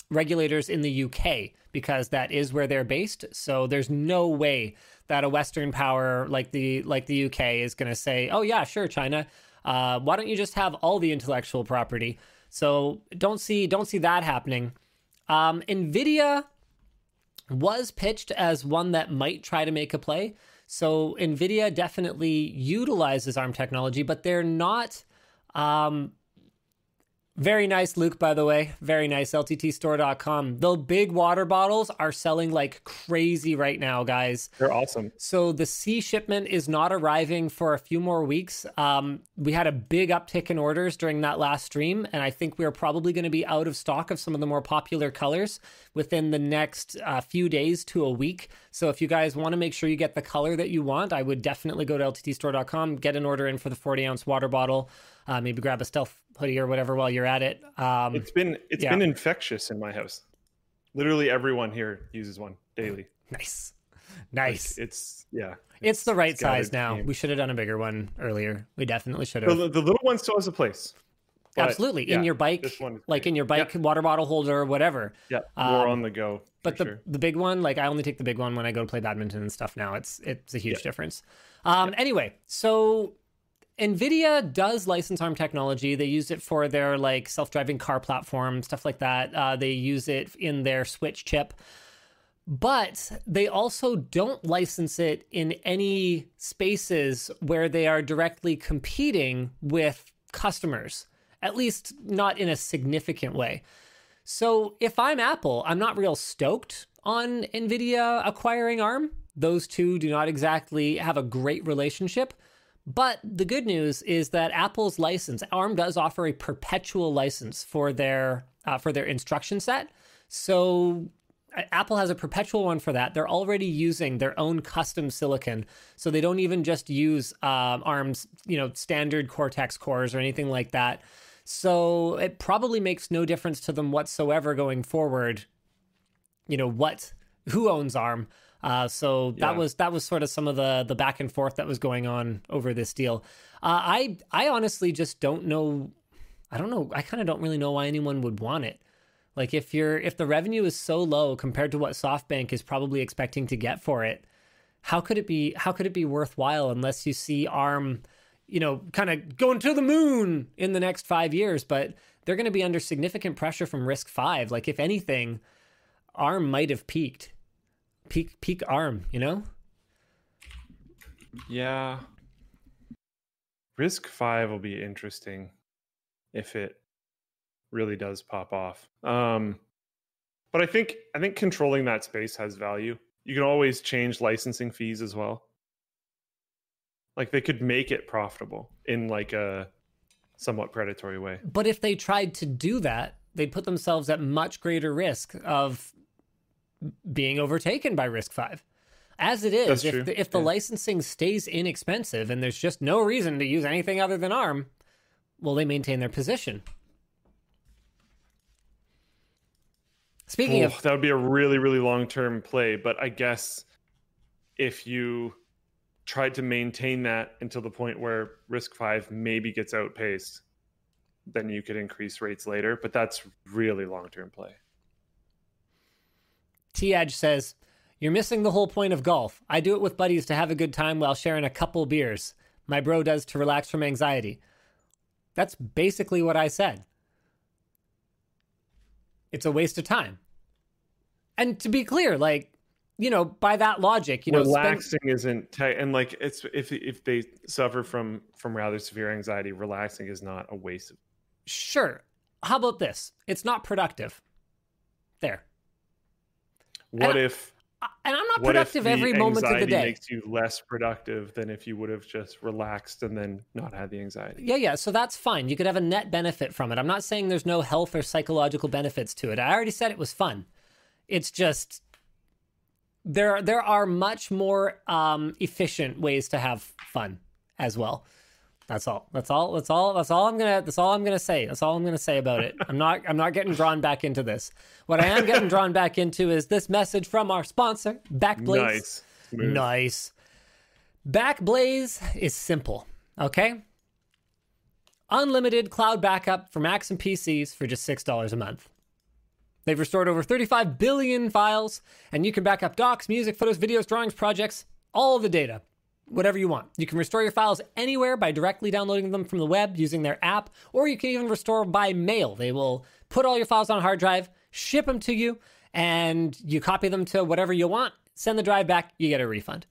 regulators in the UK because that is where they're based. So there's no way that a Western power like the like the UK is going to say, "Oh yeah, sure, China. Uh, why don't you just have all the intellectual property?" So don't see don't see that happening. Um, Nvidia was pitched as one that might try to make a play. So Nvidia definitely utilizes ARM technology, but they're not um, very nice, Luke, by the way. Very nice. LTTstore.com. The big water bottles are selling like crazy right now, guys. They're awesome. So the sea shipment is not arriving for a few more weeks. Um, we had a big uptick in orders during that last stream, and I think we're probably going to be out of stock of some of the more popular colors within the next uh, few days to a week. So if you guys want to make sure you get the color that you want, I would definitely go to LTTstore.com, get an order in for the 40 ounce water bottle. Uh, maybe grab a stealth hoodie or whatever while you're at it. Um, it's been it's yeah. been infectious in my house. Literally everyone here uses one daily. Nice, nice. Like it's yeah. It's, it's the right size now. Game. We should have done a bigger one earlier. We definitely should have. The, the little one still has a place. Absolutely, yeah, in your bike, like in your bike yeah. water bottle holder or whatever. Yeah, more um, on the go. But the sure. the big one, like I only take the big one when I go to play badminton and stuff. Now it's it's a huge difference. Um, Anyway, so NVIDIA does license ARM technology. They use it for their like self-driving car platform, stuff like that. Uh, they use it in their Switch chip. But they also don't license it in any spaces where they are directly competing with customers, at least not in a significant way. So if I'm Apple, I'm not real stoked on NVIDIA acquiring ARM. Those two do not exactly have a great relationship. But the good news is that Apple's license, ARM does offer a perpetual license for their uh, for their instruction set. So Apple has a perpetual one for that. They're already using their own custom silicon, so they don't even just use um, ARM's you know standard Cortex cores or anything like that. So it probably makes no difference to them whatsoever going forward. You know what? Who owns ARM? Uh, so that yeah. was that was sort of some of the the back and forth that was going on over this deal. Uh, I I honestly just don't know. I don't know. I kind of don't really know why anyone would want it. Like if you're if the revenue is so low compared to what SoftBank is probably expecting to get for it, how could it be how could it be worthwhile unless you see ARM you know, kind of going to the moon in the next five years, but they're going to be under significant pressure from RISC-V. Like, if anything, ARM might have peaked, peak peak ARM. You know? Yeah. Risk Five will be interesting if it really does pop off. Um, but I think I think controlling that space has value. You can always change licensing fees as well. Like they could make it profitable in like a somewhat predatory way. But if they tried to do that, they'd put themselves at much greater risk of being overtaken by RISC-V. As it is, if the, if the yeah. licensing stays inexpensive and there's just no reason to use anything other than ARM, will they maintain their position? Speaking oh, of that would be a really really long term play, but I guess if you tried to maintain that until the point where RISC-V maybe gets outpaced, then you could increase rates later. But that's really long term play. T Edge says, You're missing the whole point of golf. I do it with buddies to have a good time while sharing a couple beers. My bro does to relax from anxiety. That's basically what I said it's a waste of time. And to be clear, like, you know, by that logic, you know, relaxing spend... isn't te- and like it's if if they suffer from from rather severe anxiety, relaxing is not a waste of. Sure. How about this? It's not productive. There. What and if and I'm not productive every moment of the day. Makes you less productive than if you would have just relaxed and then not had the anxiety. Yeah, yeah. So that's fine. You could have a net benefit from it. I'm not saying there's no health or psychological benefits to it. I already said it was fun. It's just there. There are much more um, efficient ways to have fun as well. That's all. That's all. That's all. That's all I'm gonna. That's all I'm gonna say. That's all I'm gonna say about it. I'm not. I'm not getting drawn back into this. What I am getting drawn back into is this message from our sponsor, Backblaze. Nice. Smooth. Nice. Backblaze is simple. Okay. Unlimited cloud backup for Macs and PCs for just six dollars a month. They've restored over 35 billion files, and you can back up docs, music, photos, videos, drawings, projects, all the data whatever you want. You can restore your files anywhere by directly downloading them from the web using their app, or you can even restore by mail. They will put all your files on a hard drive, ship them to you, and you copy them to whatever you want, send the drive back, you get a refund.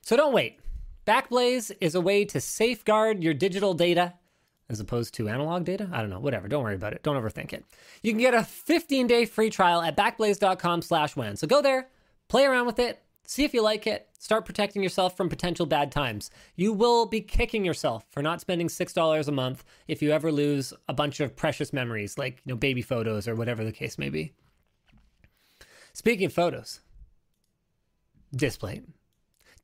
So don't wait. Backblaze is a way to safeguard your digital data as opposed to analog data. I don't know, whatever. Don't worry about it. Don't overthink it. You can get a 15-day free trial at backblaze.com/wan. So go there, play around with it, See if you like it. Start protecting yourself from potential bad times. You will be kicking yourself for not spending $6 a month if you ever lose a bunch of precious memories, like, you know, baby photos or whatever the case may be. Speaking of photos,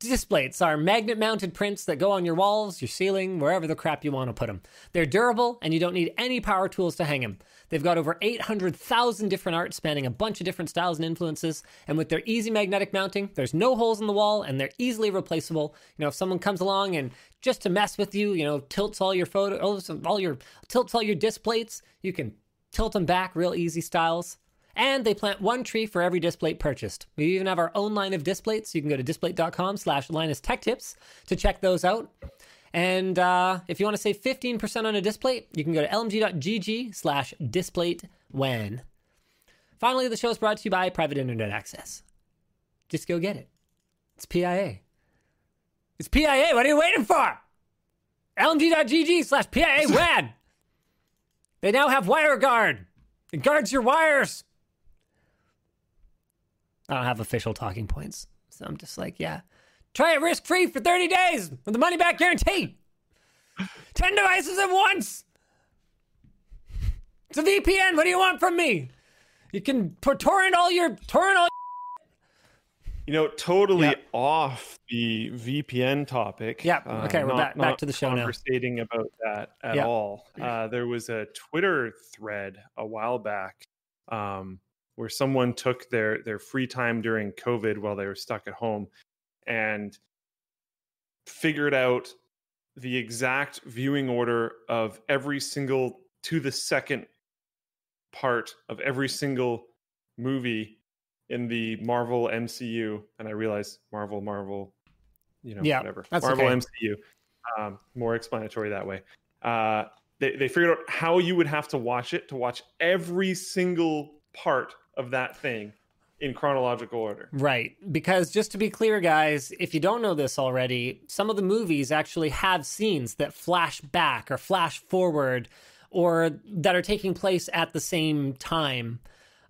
Displates are magnet mounted prints that go on your walls, your ceiling, wherever the crap you want to put them. They're durable and you don't need any power tools to hang them. They've got over 800,000 different art spanning a bunch of different styles and influences. And with their easy magnetic mounting, there's no holes in the wall and they're easily replaceable. You know, if someone comes along and just to mess with you, you know, tilts all your photos, all your tilts all your displates, you can tilt them back real easy styles. And they plant one tree for every displate purchased. We even have our own line of displates. You can go to displate.com slash Linus Tech Tips to check those out. And uh, if you want to save 15% on a displate, you can go to lmg.gg slash displate WAN. Finally, the show is brought to you by Private Internet Access. Just go get it. It's PIA. It's PIA. What are you waiting for? lmg.gg slash PIA WAN. They now have WireGuard. It guards your wires. I don't have official talking points. So I'm just like, yeah. Try it risk free for 30 days with the money back guarantee. 10 devices at once. It's a VPN. What do you want from me? You can torrent all your torrent all you know, totally off the VPN topic. Yeah. Okay, uh, we're not, back, back to the show now. Conversating about that at all. Uh, there was a Twitter thread a while back um, where someone took their their free time during COVID while they were stuck at home and figured out the exact viewing order of every single to the second part of every single movie in the Marvel MCU and I realized Marvel Marvel you know yeah, whatever Marvel okay. MCU um, more explanatory that way. Uh, they, they figured out how you would have to watch it to watch every single part of that thing in chronological order. Right. Because just to be clear, guys, if you don't know this already, some of the movies actually have scenes that flash back or flash forward or that are taking place at the same time.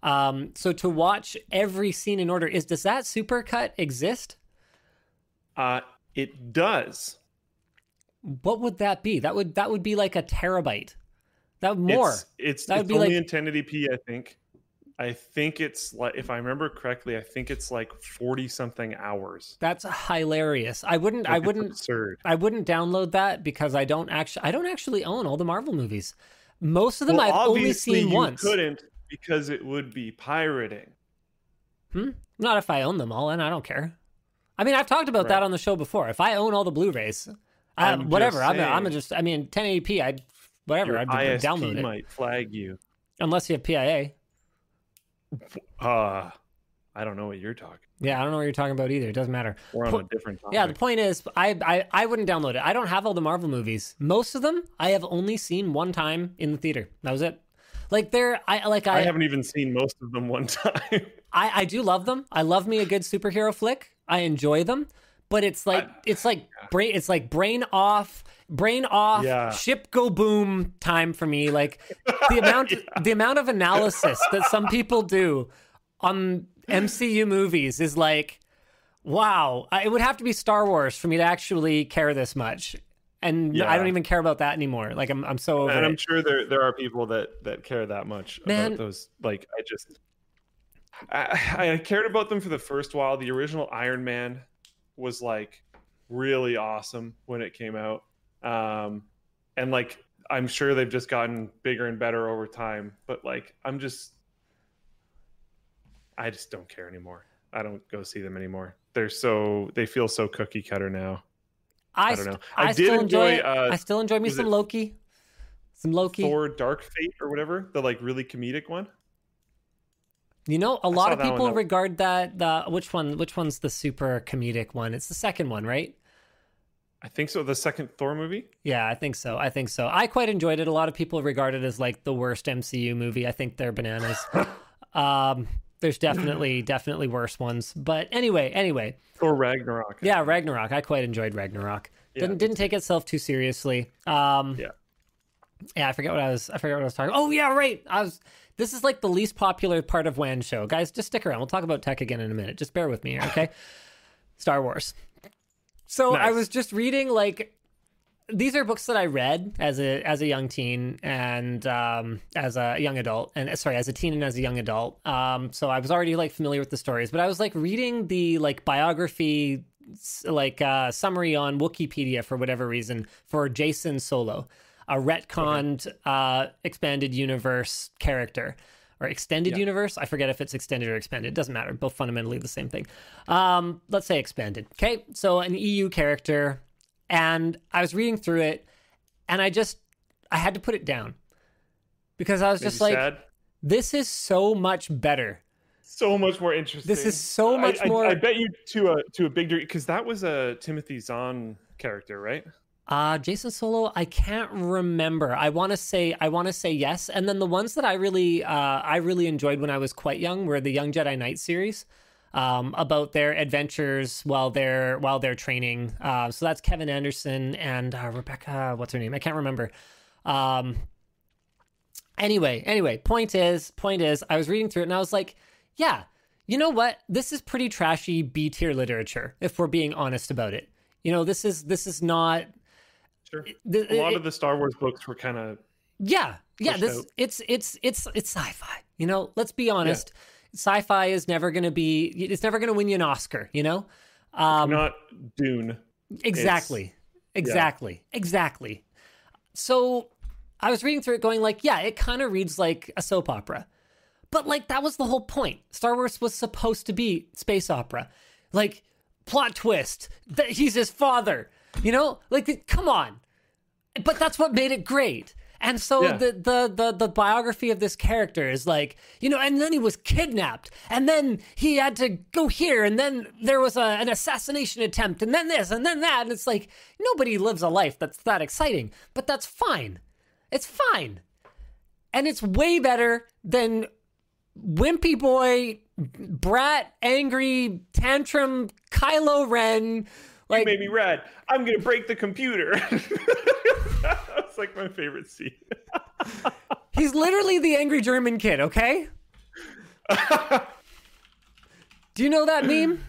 Um, so to watch every scene in order is does that supercut exist? Uh, it does. What would that be? That would that would be like a terabyte. That would more. It's, it's, That would it's be only like- in 1080p, I think. I think it's like, if I remember correctly, I think it's like 40 something hours. That's hilarious. I wouldn't. I Like, it's wouldn't. absurd. I wouldn't download that because I don't actually. I don't actually own all the Marvel movies. Most of them Well, I've only obviously seen you once. couldn't because it would be pirating. Hmm. Not if I own them all, and I don't care. I mean, I've talked about that on the show before. If I own all the Blu-rays, I, I'm whatever. I'm. A, I'm a just. I mean, 1080p. I'd whatever. I'd download it might flag you. unless you have PIA. Uh, I don't know what you're talking. Yeah, I don't know what you're talking about either. It doesn't matter. We're on Po- a different topic. Yeah, the point is, I, I I wouldn't download it. I don't have all the Marvel movies. Most of them, I have only seen one time in the theater. That was it. Like they're, I like I I haven't even seen most of them one time. I, I do love them. I love me a good superhero flick. I enjoy them, but it's like it's like brain it's like brain off, brain off, Yeah. ship go boom time for me. Like the amount the amount of analysis that some people do on MCU movies is like wow. It would have to be Star Wars for me to actually care this much. And I don't even care about that anymore. Like I'm I'm so over and I'm it. sure there there are people that that care that much Man. about those. Like I just, I, I cared about them for the first while. The original Iron Man was like really awesome when it came out, um, and like I'm sure they've just gotten bigger and better over time. But like I'm just, I just don't care anymore. I don't go see them anymore. They're so they feel so cookie cutter now. I, I don't know. I I, did still enjoy, enjoy, uh, I still enjoy me some Loki. Some Loki. Thor Dark Fate or whatever, the like really comedic one. You know, a lot of people regard that the which one which one's the super comedic one? It's the second one, right? I think so. The second Thor movie. Yeah, I think so. I think so. I quite enjoyed it. A lot of people regard it as like the worst MCU movie. I think they're bananas. um, there's definitely definitely worse ones. But anyway, anyway, Or Ragnarok. yeah, Ragnarok. I quite enjoyed Ragnarok. Yeah, didn't didn't take itself too seriously. Um, Yeah. Yeah, I forget what I was. I forget what I was talking. Oh yeah, right. I was. This is like the least popular part of WAN show, guys. Just stick around. We'll talk about tech again in a minute. Just bear with me, here, okay? Star Wars. So I was just reading like these are books that I read as a as a young teen and um, as a young adult, and sorry, as a teen and as a young adult. Um, so I was already like familiar with the stories, but I was like reading the like biography, like uh, summary on Wikipedia for whatever reason for Jacen Solo, a retconned uh, expanded universe character. Or extended Yeah. universe. I forget if it's extended or expanded. It doesn't matter. Both fundamentally the same thing. Um, let's say expanded. Okay. So an EU character and I was reading through it, and I just I had to put it down because I was just like, sad? this is so much better. so much more interesting. This is so much I, more- I, bet you to a to a big degree because that was a Timothy Zahn character, right? Uh Jacen Solo, I can't remember. I want to say I want to say yes, and then the ones that I really uh, I really enjoyed when I was quite young were the Young Jedi Knight series. Um, about their adventures while they're while they're training. Uh, so that's Kevin Anderson and uh, Rebecca. What's her name? I can't remember. Um, anyway, anyway, point is, point is, I was reading through it and I was like, yeah, you know what? This is pretty trashy B tier literature, if we're being honest about it. You know, this is this is not. Sure. th- A lot it- of the Star Wars books were kind of yeah, yeah. This out. it's it's it's it's sci-fi. You know, let's be honest. Sci-fi is never going to be. It's never going to win you an Oscar. You know. Um, not Dune. Exactly. Exactly. Exactly. So I was reading through it going like, yeah, it kind of reads like a soap opera. But like that was the whole point. Star Wars was supposed to be space opera. Like plot twist that he's his father. You know? Like come on. But that's what made it great. And so Yeah. the, the the the biography of this character is like, you know, and then he was kidnapped, and then he had to go here, and then there was a, an assassination attempt, and then this, and then that, and it's like nobody lives a life that's that exciting, but that's fine. It's fine, and it's way better than wimpy boy, brat, angry, tantrum, Kylo Ren. Like made me rad. I'm gonna break the computer. That's like my favorite scene. he's literally the angry German kid. Okay. Do you know that meme?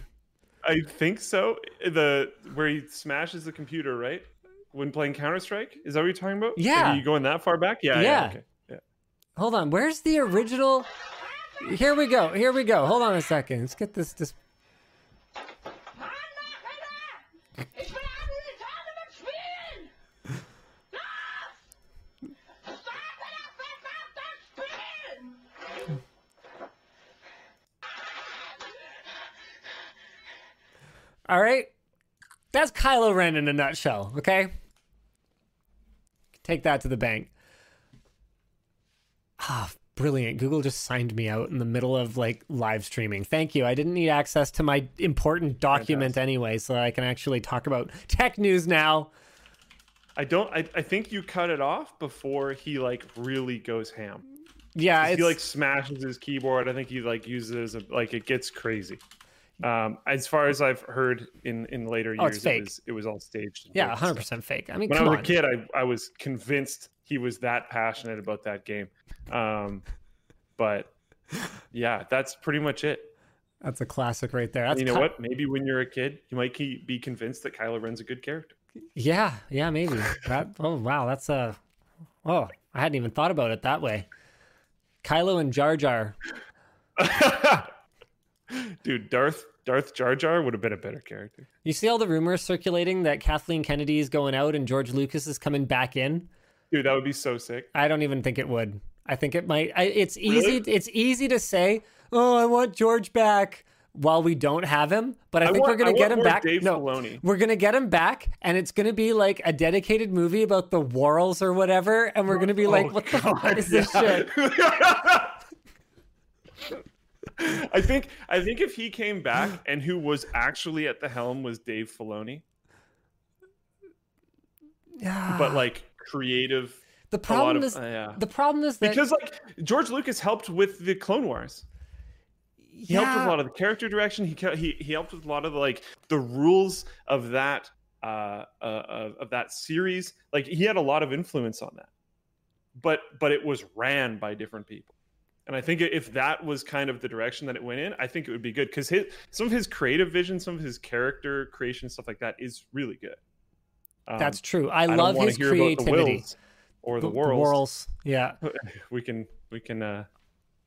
I think so. The where he smashes the computer, right? When playing Counter Strike, is that what you're talking about? Yeah. Are you going that far back? Yeah. Yeah. okay. Yeah. Hold on. Where's the original? Here we go. Here we go. Hold on a second. Let's get this. this... All right. That's Kylo Ren in a nutshell. Okay. Take that to the bank. Ah, brilliant. Google just signed me out in the middle of like live streaming. Thank you. I didn't need access to my important document anyway, so I can actually talk about tech news now. I don't. I, I think you cut it off before he like really goes ham. Yeah, he like smashes his keyboard. I think he like uses a, like it gets crazy. Um, as far as I've heard in in later Oh, years, it was it was all staged. yeah, hundred percent fake. I mean, When I was on. a kid, I I was convinced he was that passionate about that game. Um, but yeah, that's pretty much it. That's a classic right there. That's you know Ky- what? Maybe when you're a kid, you might be convinced that Kylo Ren's a good character. Yeah, yeah, maybe. that. Oh wow, that's a. Oh, I hadn't even thought about it that way. Kylo and Jar Jar. Dude, Darth Darth Jar Jar would have been a better character. You see all the rumors circulating that Kathleen Kennedy is going out and George Lucas is coming back in. Dude, that would be so sick. I don't even think it would. I think it might. I, it's easy. Really? It's easy to say, "Oh, I want George back," while we don't have him. But I, I think want- we're gonna I get him back. Dave no, Filoni. we're gonna get him back, and it's gonna be like a dedicated movie about the Worrells or whatever. And we're gonna be like, Oh, "What the God, fuck is this shit?" I think I think if he came back and who was actually at the helm was Dave Filoni, Yeah. but like creative. the problem of is uh, yeah. the problem is that Because like George Lucas helped with the Clone Wars. He helped with a lot of the character direction. He he he helped with a lot of the, like the rules of that uh, uh of, of that series. Like he had a lot of influence on that. But but it was ran by different people. And I think if that was kind of the direction that it went in, I think it would be good because his some of his creative vision, some of his character creation, stuff like that is really good. Um, That's true. I, I love his the creativity. Wills or the, The worlds. Worrells. Yeah. We can we can uh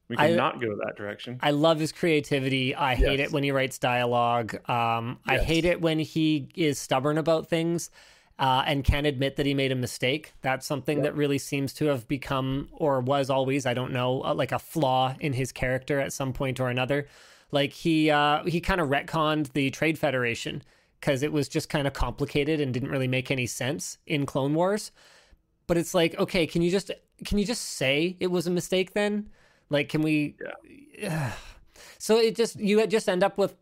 we can I- not go that direction. I love his creativity. I hate Yes. it when he writes dialogue. Um, I hate it when he is stubborn about things uh, and can't admit that he made a mistake. That's something that really seems to have become, or was always, I don't know, uh, like a flaw in his character at some point or another. Like he uh, he kind of retconned the Trade Federation because it was just kind of complicated and didn't really make any sense in Clone Wars. But it's like, okay, can you just can you just say it was a mistake then? Like, can we? Yeah. So it just you just end up with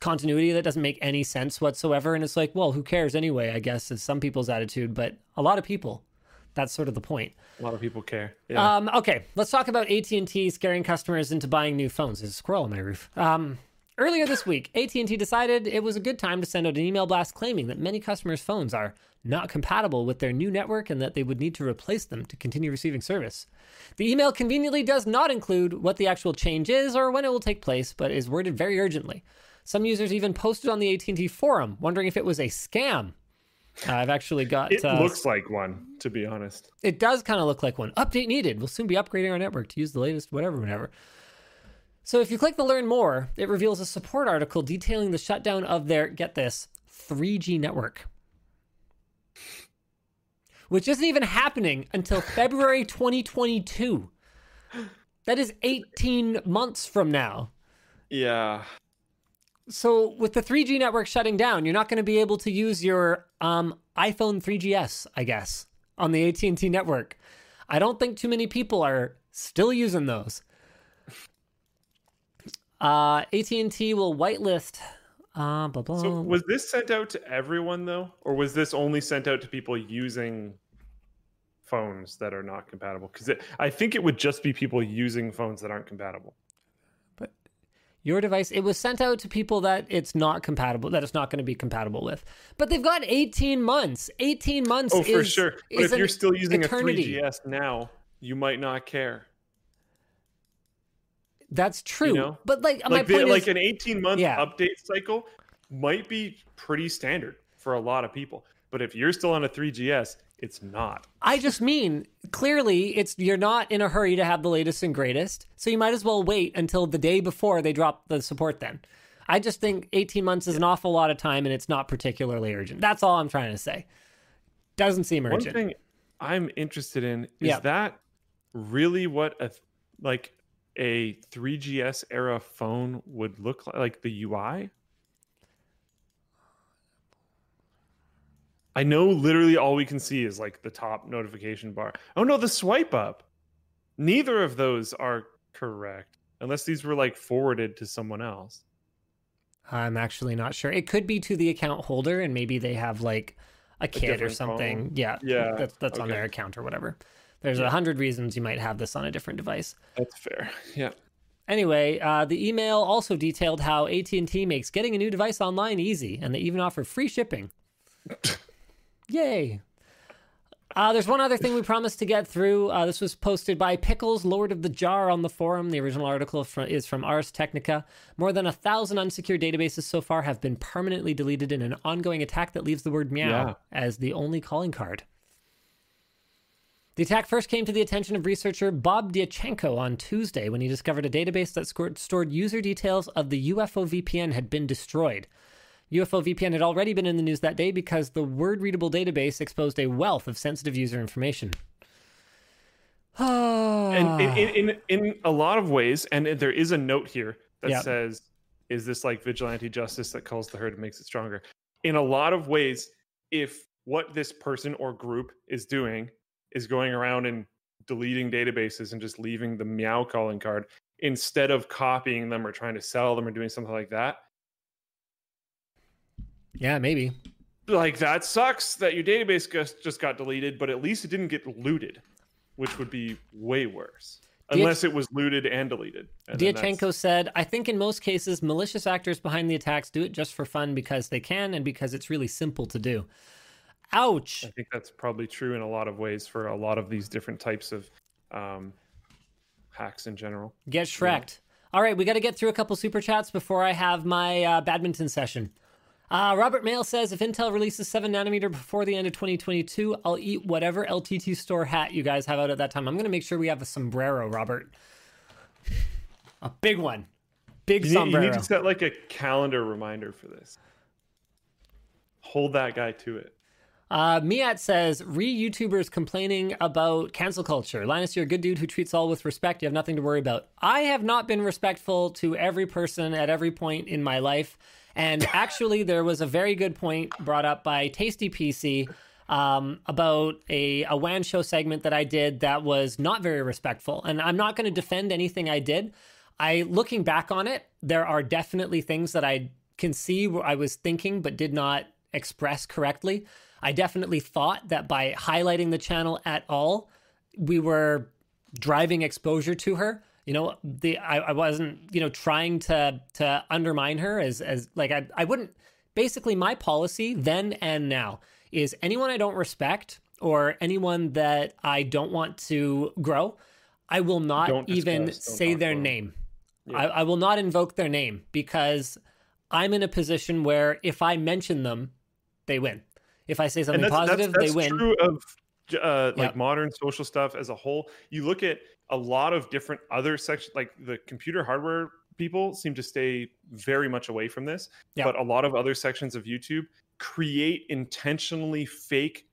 continuity that doesn't make any sense whatsoever, and it's like, well, who cares anyway? I guess is some people's attitude, but a lot of people, that's sort of the point. A lot of people care. Yeah. Um, okay, let's talk about AT and T scaring customers into buying new phones. There's a squirrel on my roof. Um, earlier this week, AT and T decided it was a good time to send out an email blast claiming that many customers' phones are not compatible with their new network and that they would need to replace them to continue receiving service. The email conveniently does not include what the actual change is or when it will take place, but is worded very urgently. Some users even posted on the AT&T forum wondering if it was a scam. Uh, I've actually got. it uh, looks like one, to be honest. it does kind of look like one. Update needed. We'll soon be upgrading our network to use the latest whatever, whatever. So if you click the learn more, it reveals a support article detailing the shutdown of their, get this, 3G network. Which isn't even happening until February 2022. That is 18 months from now. Yeah. So with the 3G network shutting down, you're not going to be able to use your um, iPhone 3GS, I guess, on the AT&T network. I don't think too many people are still using those. Uh, AT&T will whitelist. Uh, blah, blah. So was this sent out to everyone though, or was this only sent out to people using phones that are not compatible? Because I think it would just be people using phones that aren't compatible. Your device it was sent out to people that it's not compatible that it's not going to be compatible with but they've got 18 months 18 months Oh, for sure. But if you're still using eternity. a 3GS now, you might not care. that's true know? but like, my Like, the, point like is an 18 month Yeah. update cycle might be pretty standard for a lot of people. But if you're still on a 3GS, it's not. i just mean clearly it's you're not in a hurry to have the latest and greatest so you might as well wait until the day before they drop the support then i just think 18 months is an awful lot of time and it's not particularly urgent that's all i'm trying to say doesn't seem urgent. One thing I'm interested in is Yeah. that really what a like a 3GS era phone would look like, like the UI? I know literally all we can see is like the top notification bar. Oh no, the swipe up. Neither of those are correct unless these were like forwarded to someone else. I'm actually not sure. It could be to the account holder, and maybe they have like a kit or something. phone. Yeah, Yeah, that's that's on their account or whatever. There's a Yeah. hundred reasons you might have this on a different device. That's fair. Yeah. Anyway, uh, the email also detailed how AT&T makes getting a new device online easy, and they even offer free shipping. Yay! Uh, there's one other thing we promised to get through. Uh, this was posted by Pickles, Lord of the Jar, on the forum. The original article fro- is from Ars Technica. More than a thousand unsecured databases so far have been permanently deleted in an ongoing attack that leaves the word meow Yeah. as the only calling card. The attack first came to the attention of researcher Bob Diachenko on Tuesday when he discovered a database that scored, stored user details of the UFO VPN had been destroyed. UFO VPN had already been in the news that day because the world readable database exposed a wealth of sensitive user information. and in, in, in a lot of ways and there is a note here that Yeah. says is this like vigilante justice that calls the herd and makes it stronger in a lot of ways if what this person or group is doing is going around and deleting databases and just leaving the meow calling card instead of copying them or trying to sell them or doing something like that yeah, maybe. like that sucks that your database just just got deleted but at least it didn't get looted which would be way worse unless it was looted and deleted and Diachenko said, I think in most cases, malicious actors behind the attacks do it just for fun because they can and because it's really simple to do. Ouch. I think that's probably true in a lot of ways for a lot of these different types of um, hacks in general. Get Shreked. All right, we got to get through a couple super chats before I have my uh, badminton session. Uh, Robert Mail says if Intel releases 7 nanometer before the end of 2022, I'll eat whatever LTT store hat you guys have out at that time. I'm going to make sure we have a sombrero, Robert. A big one. Big You need, you need to set like a calendar reminder for this. Hold that guy to it. Uh, Miat says, re YouTubers complaining about cancel culture. Linus, you're a good dude who treats all with respect. You have nothing to worry about. I have not been respectful to every person at every point in my life. And actually, there was a very good point brought up by Tasty PC um, about a, a WAN show segment that I did that was not very respectful. And I'm not going to defend anything I did. I, looking back on it, there are definitely things that I can see where I was thinking but did not express correctly. I definitely thought that by highlighting the channel at all, we were driving exposure to her. You know, the I, I wasn't, you know, trying to to undermine her as as like I I wouldn't basically my policy then and now is anyone I don't respect or anyone that I don't want to grow, I will not Don't even discuss, say their name. I, I will not invoke their name because I'm in a position where if I mention them, they win. If I say something that's, positive, that's, that's they win. true of uh, like modern social stuff as a whole. You look at a lot of different other sections, like the computer hardware people seem to stay very much away from this, Yeah. but a lot of other sections of YouTube create intentionally fake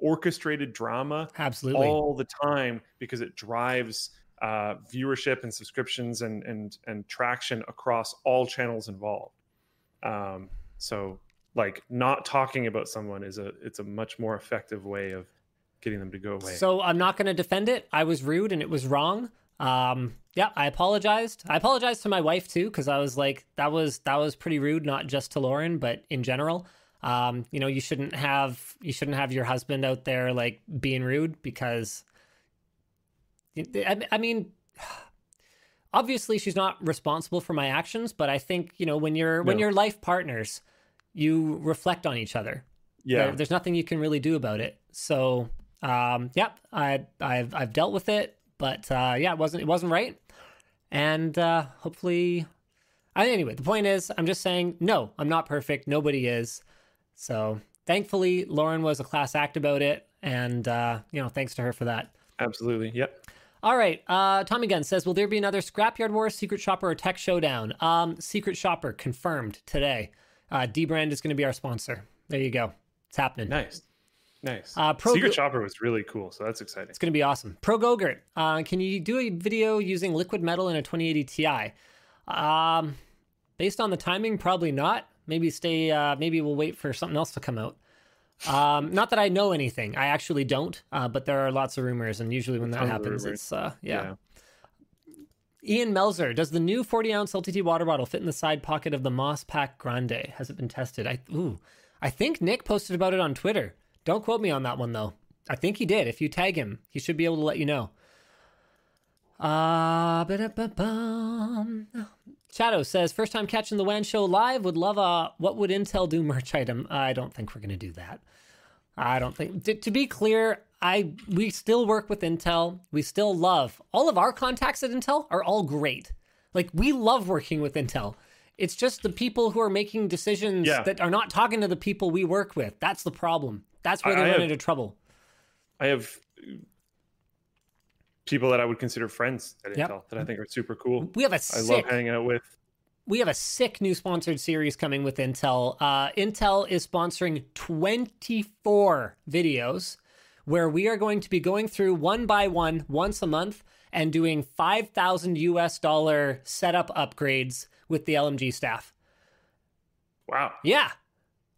orchestrated drama Absolutely. all the time because it drives uh, viewership and subscriptions and and and traction across all channels involved. Um, so like not talking about someone is a it's a much more effective way of getting them to go away. So I'm not going to defend it. I was rude and it was wrong. Um, yeah, I apologized. I apologized to my wife too because I was like, that was that was pretty rude, not just to Lauren, but in general. Um, you know, you shouldn't have you shouldn't have your husband out there like being rude because. I, I mean, obviously she's not responsible for my actions, but I think you know when you're when you're life partners, you reflect on each other. yeah, There- there's nothing you can really do about it. So, um, yep, I, I've I've dealt with it, but uh, yeah, it wasn't it wasn't right, and uh, hopefully, I, anyway, the point is, I'm just saying, no, I'm not perfect. Nobody is. So, thankfully, Lauren was a class act about it, and uh, you know, thanks to her for that. absolutely. Yep. All right. Uh, Tommy Gunn says, "Will there be another Scrapyard Wars, Secret Shopper, or Tech Showdown?" Um, Secret Shopper confirmed today. Uh, dbrand is going to be our sponsor. There you go. It's happening. Nice. Nice. Uh, Pro- Secret Shopper was really cool, so that's exciting. It's going to be awesome. Pro Gogurt, uh, can you do a video using liquid metal in a 2080 Ti? Um, based on the timing, probably not. Maybe stay. Uh, maybe we'll wait for something else to come out. Um, not that I know anything. I actually don't. Uh, but there are lots of rumors, and usually when that happens, it's uh, yeah. Ian Melzer, does the new 40 ounce LTT water bottle fit in the side pocket of the Moss Pack Grande? Has it been tested? I ooh, I think Nick posted about it on Twitter. Don't quote me on that one though. I think he did. If you tag him, he should be able to let you know. Uh. Shadow says, first time catching the WAN show live. Would love a what would Intel do merch item. I don't think we're gonna do that. I don't think. To, to be clear, I we still work with Intel. We still love all of our contacts at Intel are all great. Like we love working with Intel. It's just the people who are making decisions Yeah. that are not talking to the people we work with. That's the problem. That's where they I run have- into trouble. I have people that I would consider friends at Yep. Intel that I think are super cool. We have a I sick love hanging out with. we have a sick new sponsored series coming with Intel. Uh, Intel is sponsoring 24 videos where we are going to be going through one by one once a month and doing 5,000 US dollar setup upgrades with the LMG staff. Wow. Yeah.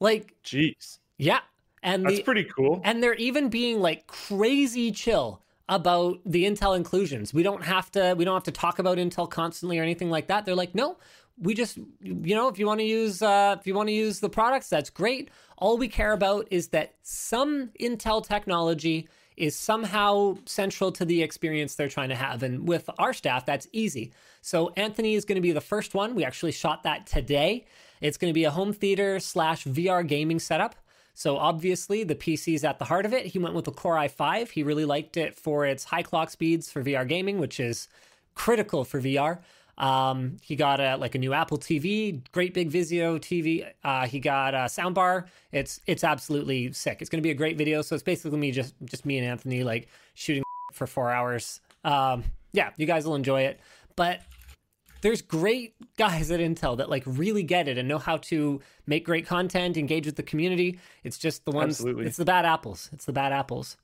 Like, Jeez. yeah. And That's the, pretty cool. and they're even being like crazy chill about the Intel inclusions. We don't have to we don't have to talk about Intel constantly or anything like that. They're like, no, we just you know, if you want to use uh if you want to use the products, that's great. All we care about is that some Intel technology is somehow central to the experience they're trying to have. And with our staff, that's easy. So Anthony is going to be the first one. We actually shot that today. It's going to be a home theater slash VR gaming setup. So obviously the PC is at the heart of it. He went with the Core i5. He really liked it for its high clock speeds for VR gaming, which is critical for VR. Um, he got a like a new Apple TV, great big Vizio TV. Uh, he got a soundbar. It's it's absolutely sick. It's going to be a great video. So it's basically me just just me and Anthony like shooting for four hours. Um, yeah, you guys will enjoy it. But there's great guys at Intel that like really get it and know how to make great content, engage with the community. It's just the ones, Absolutely. it's the bad apples. It's the bad apples.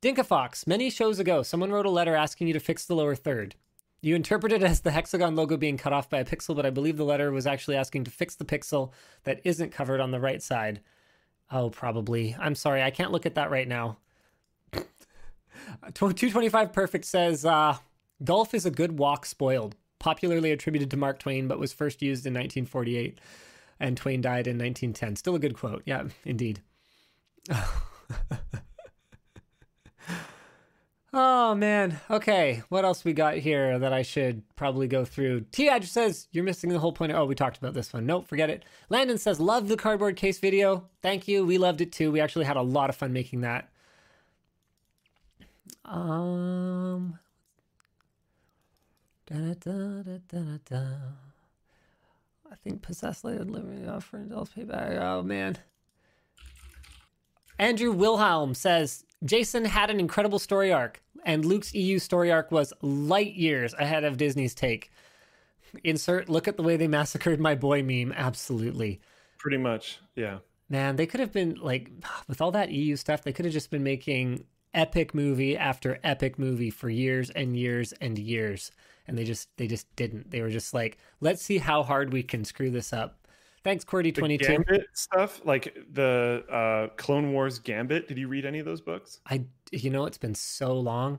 Dinka Fox, many shows ago, someone wrote a letter asking you to fix the lower third. You interpreted it as the hexagon logo being cut off by a pixel, but I believe the letter was actually asking to fix the pixel that isn't covered on the right side. Oh, probably. I'm sorry, I can't look at that right now. 225 Perfect says, uh, Golf is a good walk spoiled, popularly attributed to Mark Twain, but was first used in 1948, and Twain died in 1910. Still a good quote. Yeah, indeed. oh, man. Okay, what else we got here that I should probably go through? T just says, You're missing the whole point. Oh, we talked about this one. Nope, forget it. Landon says, Love the cardboard case video. Thank you. We loved it too. We actually had a lot of fun making that. Um. I think possessed layered living offer Intel's payback. Oh man. Andrew Wilhelm says Jacen had an incredible story arc, and Luke's EU story arc was light years ahead of Disney's take. Insert look at the way they massacred my boy meme. Absolutely. Pretty much. Yeah. Man, they could have been like, with all that EU stuff, they could have just been making epic movie after epic movie for years and years and years. And they just, they just didn't. They were just like, let's see how hard we can screw this up. Thanks, The Qwerty22. Gambit stuff, like the uh, Clone Wars Gambit. Did you read any of those books? I, you know, it's been so long.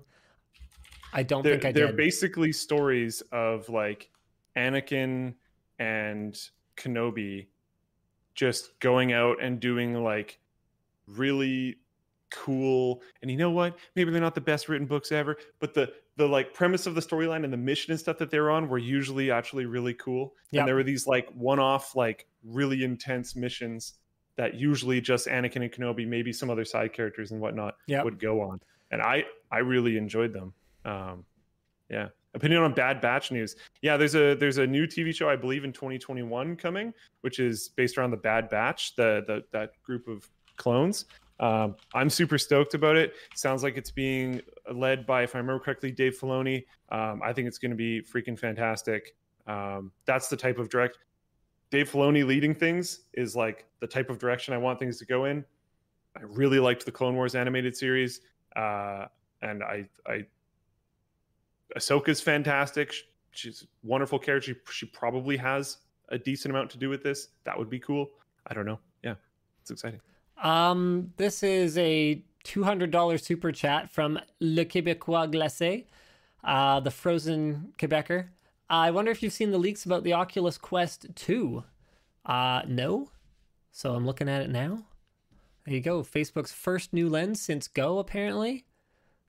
I don't They're, think I did. they're did. basically stories of like Anakin and Kenobi just going out and doing like really cool and you know what maybe they're not the best written books ever but the the like premise of the storyline and the mission and stuff that they're on were usually actually really cool. Yep. and there were these like one-off like really intense missions that usually just anakin and kenobi maybe some other side characters and whatnot Yep. would go on. And i i really enjoyed them. Um yeah. Opinion on bad batch news. Yeah there's a there's a new tv show i believe in 2021 coming which is based around the bad batch the, the that group of clones um, i'm super stoked about it sounds like it's being led by if i remember correctly dave filoni um, i think it's going to be freaking fantastic um, that's the type of direct dave filoni leading things is like the type of direction i want things to go in i really liked the clone wars animated series uh, and i i Ahsoka's fantastic. She's a wonderful character. She, she probably has a decent amount to do with this. That would be cool. I don't know. Yeah, it's exciting. Um, this is a $200 super chat from Le Québécois Glacé, uh, the frozen Quebecer. I wonder if you've seen the leaks about the Oculus Quest 2. Uh, no. So I'm looking at it now. There you go. Facebook's first new lens since Go, apparently.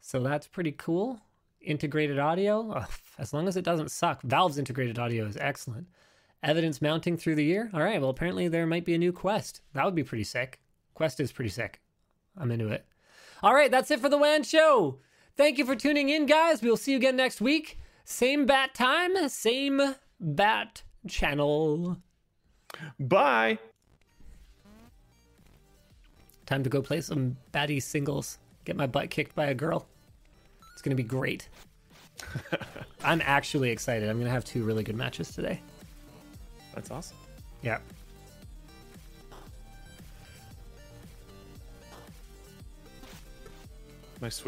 So that's pretty cool. Integrated audio, as long as it doesn't suck. Valve's integrated audio is excellent. Evidence mounting through the year. All right, well, apparently there might be a new Quest. That would be pretty sick. Quest is pretty sick. I'm into it. All right, that's it for the WAN show. Thank you for tuning in, guys. We'll see you again next week. Same bat time, same bat channel. Bye. Time to go play some baddie singles. Get my butt kicked by a girl. It's going to be great. I'm actually excited. I'm going to have two really good matches today. That's awesome. Yeah. My Switch